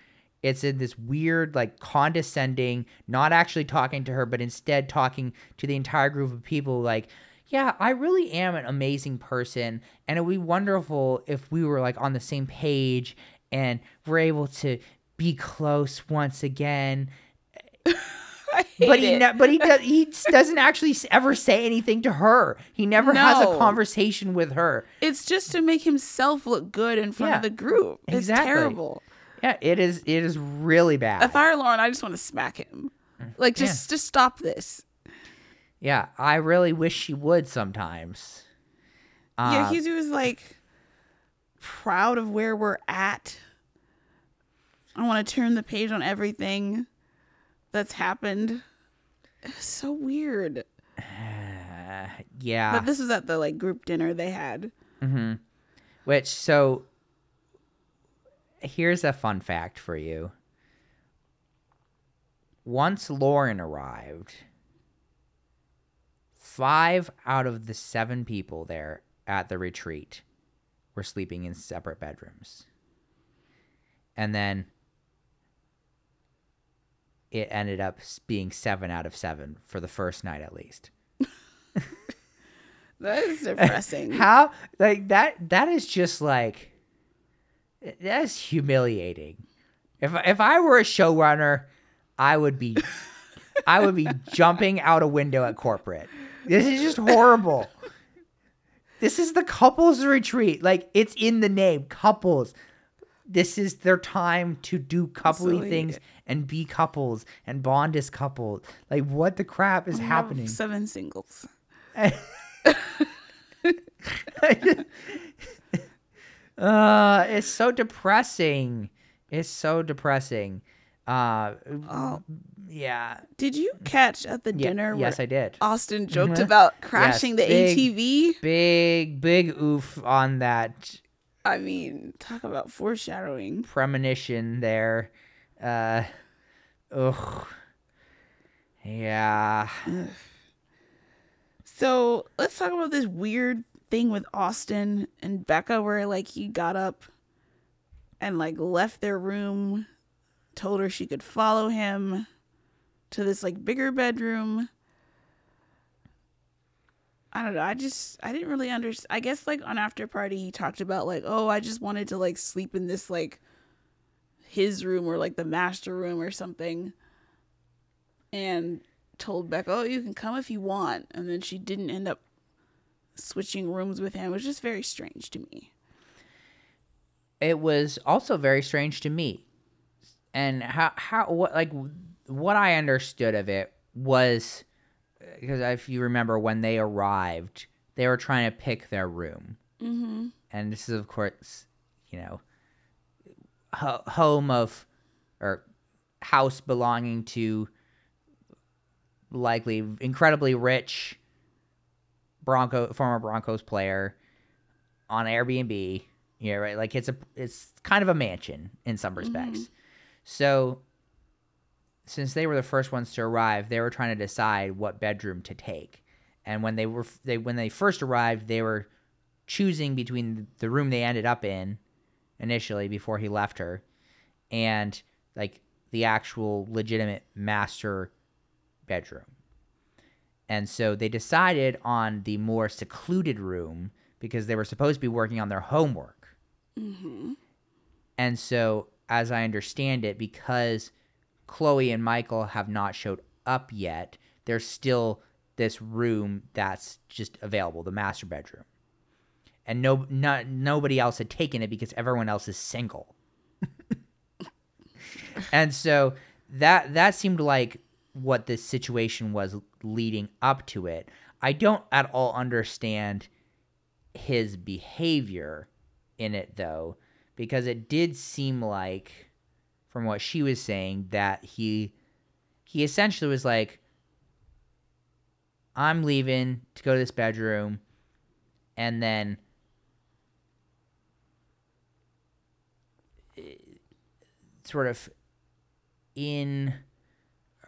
it's in this weird, like condescending, not actually talking to her, but instead talking to the entire group of people like, yeah, I really am an amazing person. And it would be wonderful if we were like on the same page and we're able to be close once again. But he, ne- but he, does, he doesn't actually ever say anything to her. He never has a conversation with her. it's just to make himself look good in front Yeah, of the group. It's exactly. terrible. Yeah, it is. It is really bad. If I were Lauren, I just want to smack him. Like just just stop this. Yeah, I really wish she would sometimes. yeah, Uh, he was like proud of where we're at. I want to turn the page on everything that's happened. It's so weird. yeah. But this was at the like group dinner they had. Mm-hmm. Which so here's a fun fact for you. Once Lauren arrived, five out of the seven people there at the retreat were sleeping in separate bedrooms. And then it ended up being seven out of seven for the first night at least. That is depressing. How like that that is just like that is humiliating. If if I were a showrunner, I would be I would be jumping out a window at corporate. This is just horrible. This is the couples retreat. Like it's in the name, couples. This is their time to do coupley things and be couples and bond as couples. Like what the crap is have happening? Seven singles. uh, it's so depressing. It's so depressing. Uh, Oh, yeah. did you catch at the Yeah, dinner yes, I did. Austin joked Mhm. about crashing Yes, the big- ATV? Big, big oof on that I mean, talk about foreshadowing. premonition there. Uh, ugh. Yeah. So let's talk about this weird thing with Austin and Becca where like he got up and like left their room, told her she could follow him to this like bigger bedroom. I don't know. I just I didn't really understand. I guess like on after party he talked about like, "Oh, I just wanted to like sleep in this like his room or like the master room or something." And told Becca, "Oh, you can come if you want," and then she didn't end up switching rooms with him, which is very strange to me. it was also very strange to me and how how what like what i understood of it was because if you remember when they arrived they were trying to pick their room Mm-hmm. and this is of course you know ho- home of or house belonging to likely incredibly rich bronco former broncos player on airbnb yeah right? Like it's a it's kind of a mansion in some mm-hmm. respects. So since they were the first ones to arrive they were trying to decide what bedroom to take. And when they were they when they first arrived they were choosing between the room they ended up in initially before he left her and like the actual legitimate master bedroom. And so they decided on the more secluded room because they were supposed to be working on their homework. Mm-hmm. And so, as I understand it, because Chloe and Michael have not showed up yet, there's still this room that's just available, the master bedroom. And no, not, nobody else had taken it because everyone else is single. and so that that seemed like what the situation was leading up to it. I don't at all understand his behavior in it though, because it did seem like from what she was saying that he he essentially was like I'm leaving to go to this bedroom and then sort of in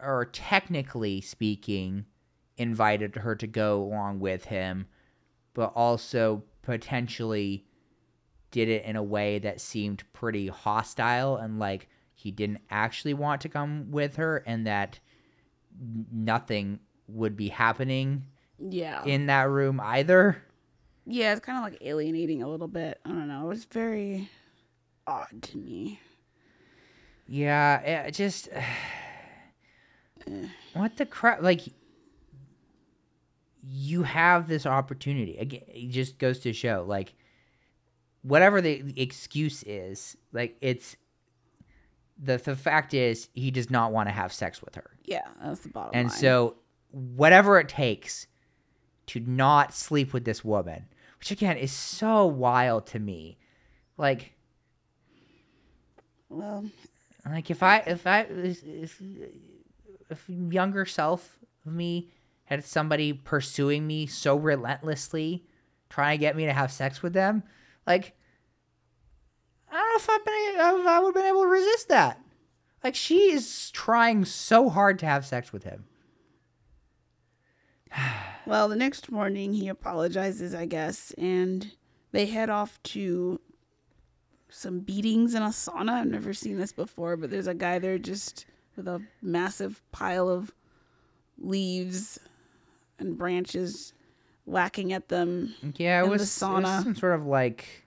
or technically speaking invited her to go along with him but also potentially did it in a way that seemed pretty hostile and like he didn't actually want to come with her and that nothing would be happening Yeah. in that room either. yeah, it's kind of like alienating a little bit. I don't know. It was very odd to me. Yeah, it just what the crap like you have this opportunity. Again, it just goes to show like whatever the excuse is, like it's the the fact is he does not want to have sex with her. Yeah, that's the bottom And line. so, whatever it takes to not sleep with this woman, which again is so wild to me. Like, well, like if I, if I, if, if younger self of me had somebody pursuing me so relentlessly, trying to get me to have sex with them, like, I don't know if I've been, I would have been able to resist that. Like, she is trying so hard to have sex with him. well, the next morning he apologizes, I guess, and they head off to some beatings in a sauna. I've never seen this before, but there's a guy there just with a massive pile of leaves and branches whacking at them. Yeah, it in was, the it was sauna. some sort of like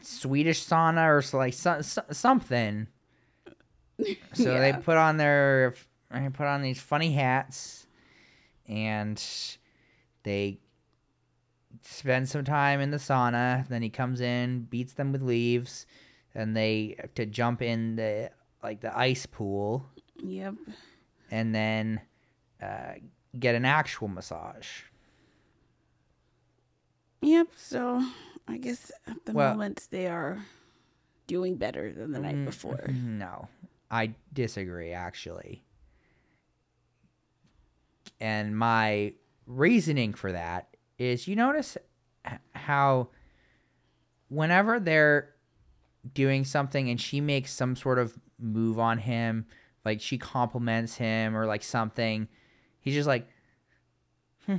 Swedish sauna or so, like so, so- something. So they put on their they put on these funny hats, and they spend some time in the sauna. Then he comes in, beats them with leaves, and they to jump in the like the ice pool, Yep. and then uh, get an actual massage. Yep. So I guess at the Well- moment they are doing better than the night Mm, before. No, I disagree actually. And my reasoning for that is you notice how whenever they're doing something and she makes some sort of move on him, like she compliments him or like something, he's just like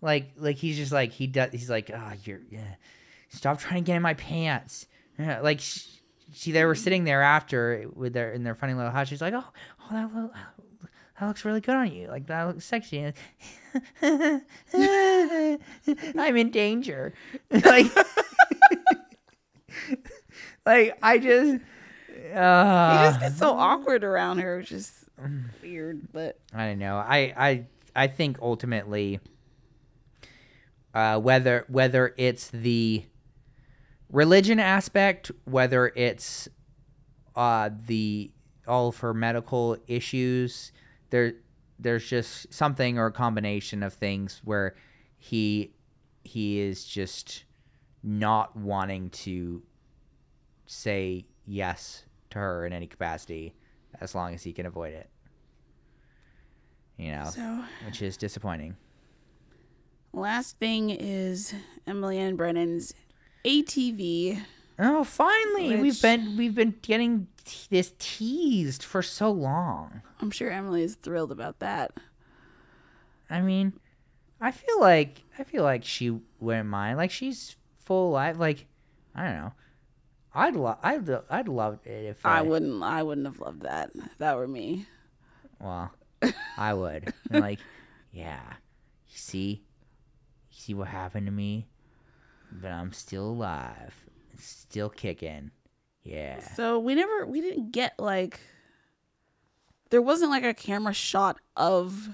like like he's just like he does he's like oh you're yeah stop trying to get in my pants. Like sh she they were sitting there after with their in their funny little house she's like oh oh that, that looks really good on you like that looks sexy i'm in danger like like i just uh, he just gets so awkward around her, which is weird. But I don't know. I I I think ultimately, uh, whether whether it's the religion aspect, whether it's uh the all of her medical issues, there there's just something or a combination of things where he he is just not wanting to say yes to her in any capacity as long as he can avoid it you know, so which is disappointing. last thing is Emily and Brennan's ATV. Oh, finally, we've been we've been getting t- this teased for so long. I'm sure Emily is thrilled about that. I mean, I feel like I feel like she wouldn't mind. Like she's full life. Like I don't know. I'd love I'd lo- I'd love it if I wouldn't. I wouldn't have loved that if that were me. Well, I would. And like, yeah. You see, you see what happened to me, but I'm still alive, still kicking. Yeah. So we never. We didn't get like. There wasn't like a camera shot of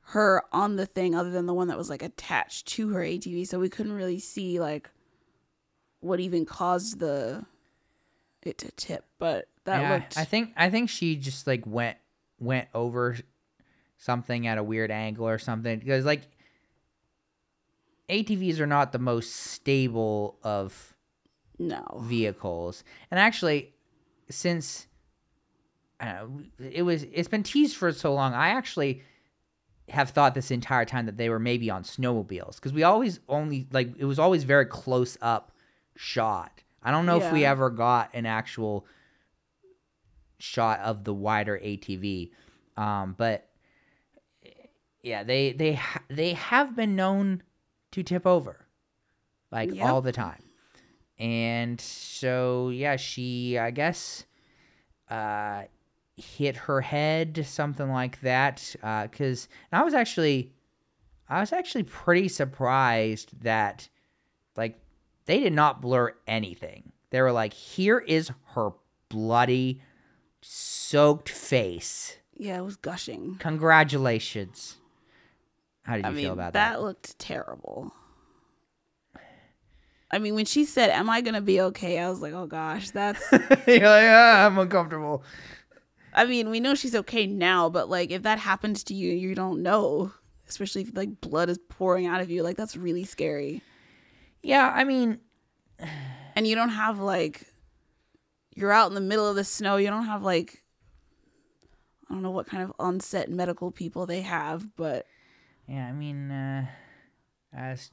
her on the thing other than the one that was like attached to her ATV, so we couldn't really see like what even caused the it to tip, but that Yeah, looked. I think I think she just like went went over something at a weird angle or something because like ATVs are not the most stable of no. vehicles. And actually, since it was, it's been teased for so long. I actually have thought this entire time that they were maybe on snowmobiles because we always only like it was always very close up shot. I don't know if we ever got an actual shot of the wider ATV, um, but yeah, they they ha- they have been known to tip over, like Yep. all the time and so yeah she i guess uh hit her head something like that uh because i was actually i was actually pretty surprised that like they did not blur anything they were like here is her bloody soaked face Yeah, it was gushing. congratulations how did you I mean, feel about that, that, looked terrible. I mean, when she said, "Am I gonna be okay?" I was like, "Oh gosh, that's." You're like, "Ah, i'm uncomfortable I mean, we know she's okay now, but like, if that happens to you, you don't know. Especially if like blood is pouring out of you, like that's really scary. yeah i mean And you don't have like, you're out in the middle of the snow. You don't have like, I don't know what kind of onset medical people they have, but Yeah, I mean, uh, as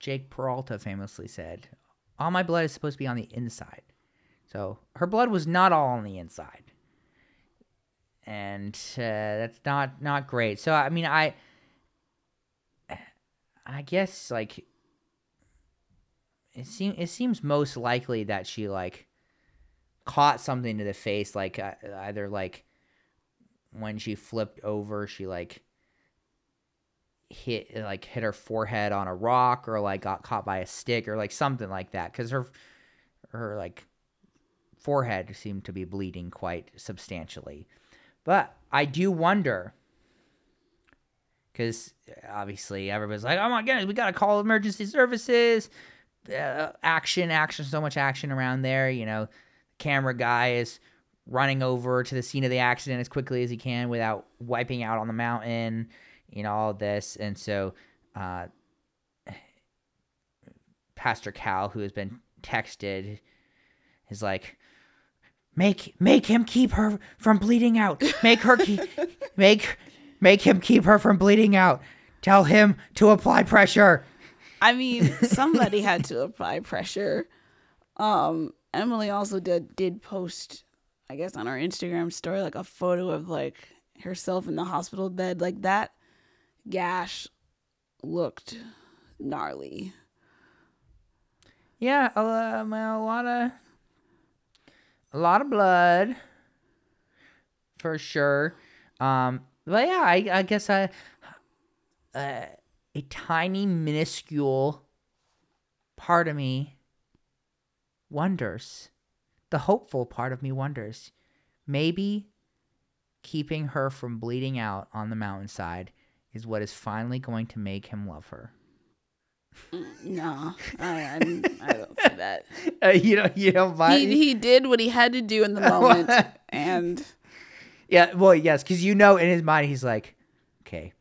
Jake Peralta famously said, all my blood is supposed to be on the inside. So her blood was not all on the inside. And uh, that's not not great. So I mean, I I guess like it seems it seems most likely that she like caught something to the face like uh, either like when she flipped over she like hit like hit her forehead on a rock or like got caught by a stick or like something like that because her her like forehead seemed to be bleeding quite substantially. But i do wonder because obviously everybody's like oh my goodness we gotta call emergency services. Uh, action action so much action around there you know. Camera guy is running over to the scene of the accident as quickly as he can without wiping out on the mountain know all this and so uh pastor cal who has been texted is like make make him keep her from bleeding out make her keep make make him keep her from bleeding out tell him to apply pressure I mean, somebody had to apply pressure. Um, Emily also did did post, I guess, on our Instagram story like a photo of like herself in the hospital bed. Like that gash looked gnarly. yeah a, lo- a lot of a lot of blood for sure um but yeah i, I guess i uh, a tiny minuscule part of me wonders the hopeful part of me wonders maybe keeping her from bleeding out on the mountainside is what is finally going to make him love her No, I, I, I don't see that. uh, you don't you don't buy He he did what he had to do in the moment, and Yeah, well, yes, because you know in his mind he's like, okay,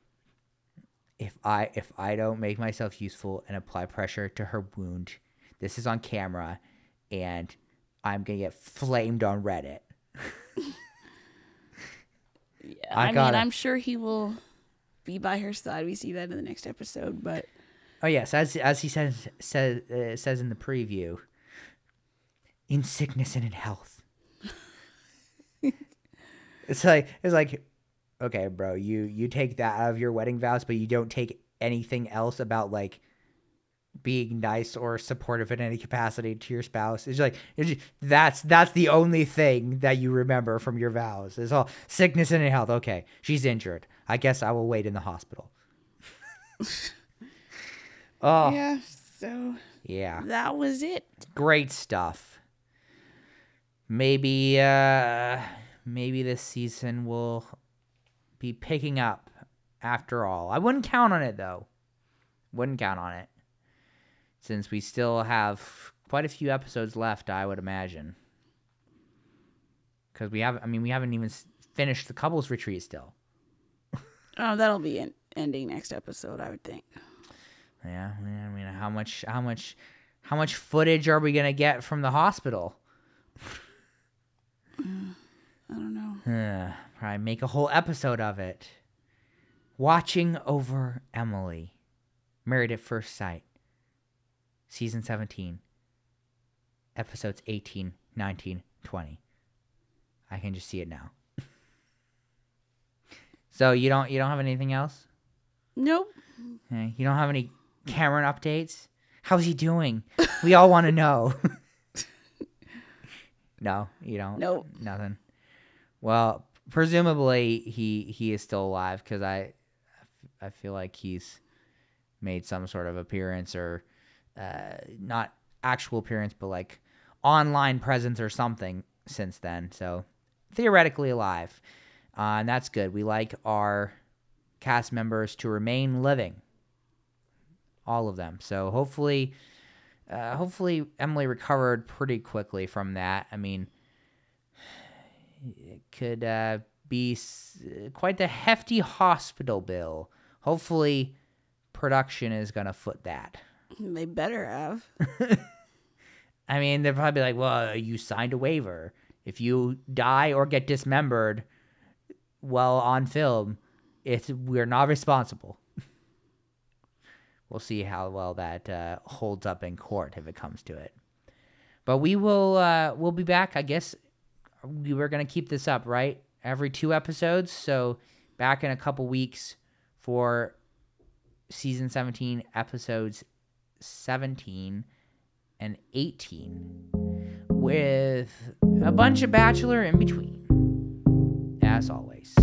if I if I don't make myself useful and apply pressure to her wound, this is on camera, and I'm gonna get flamed on Reddit. yeah, I I, mean, I'm sure he will be by her side. We see that in the next episode, but Oh yes, as as he says says uh, says in the preview, in sickness and in health. it's like it's like, okay, bro, you you take that out of your wedding vows, but you don't take anything else about like being nice or supportive in any capacity to your spouse. It's like it's just, that's that's the only thing that you remember from your vows. It's all sickness and in health. Okay, she's injured. I guess I will wait in the hospital. oh yeah. So yeah. that was it. great stuff. Maybe uh maybe this season will be picking up after all. I wouldn't count on it though. Wouldn't count on it. Since we still have quite a few episodes left, I would imagine. because we have. I mean, we haven't even finished the couples retreat still. Oh, that'll be en- ending next episode, I would think. Yeah, I mean, how much, how much, how much footage are we gonna get from the hospital? I don't know. Probably make a whole episode of it. Watching over Emily, Married at First Sight, season seventeen, episodes 18, 19, 20. I can just see it now. So you don't, you don't have anything else? Nope. Eh, You don't have any Cameron updates? How's he doing? We all want to know. no, you don't. Nope. Nothing. Well, presumably he he is still alive because I I feel like he's made some sort of appearance or uh, not actual appearance, but like online presence or something since then. So theoretically alive, uh, and that's good. We like our cast members to remain living. All of them. So hopefully uh, hopefully emily recovered pretty quickly from that. I mean it could uh, be s- quite the hefty hospital bill. Hopefully production is gonna foot that. They better have. i mean they're probably like well you signed a waiver. If you die or get dismembered while on film it's we're not responsible we'll see how well that uh, holds up in court if it comes to it. But we will uh, we'll be back. I guess we were gonna keep this up right every two episodes. So back in a couple weeks for season seventeen, episodes seventeen and eighteen, with a bunch of Bachelor in between, as always.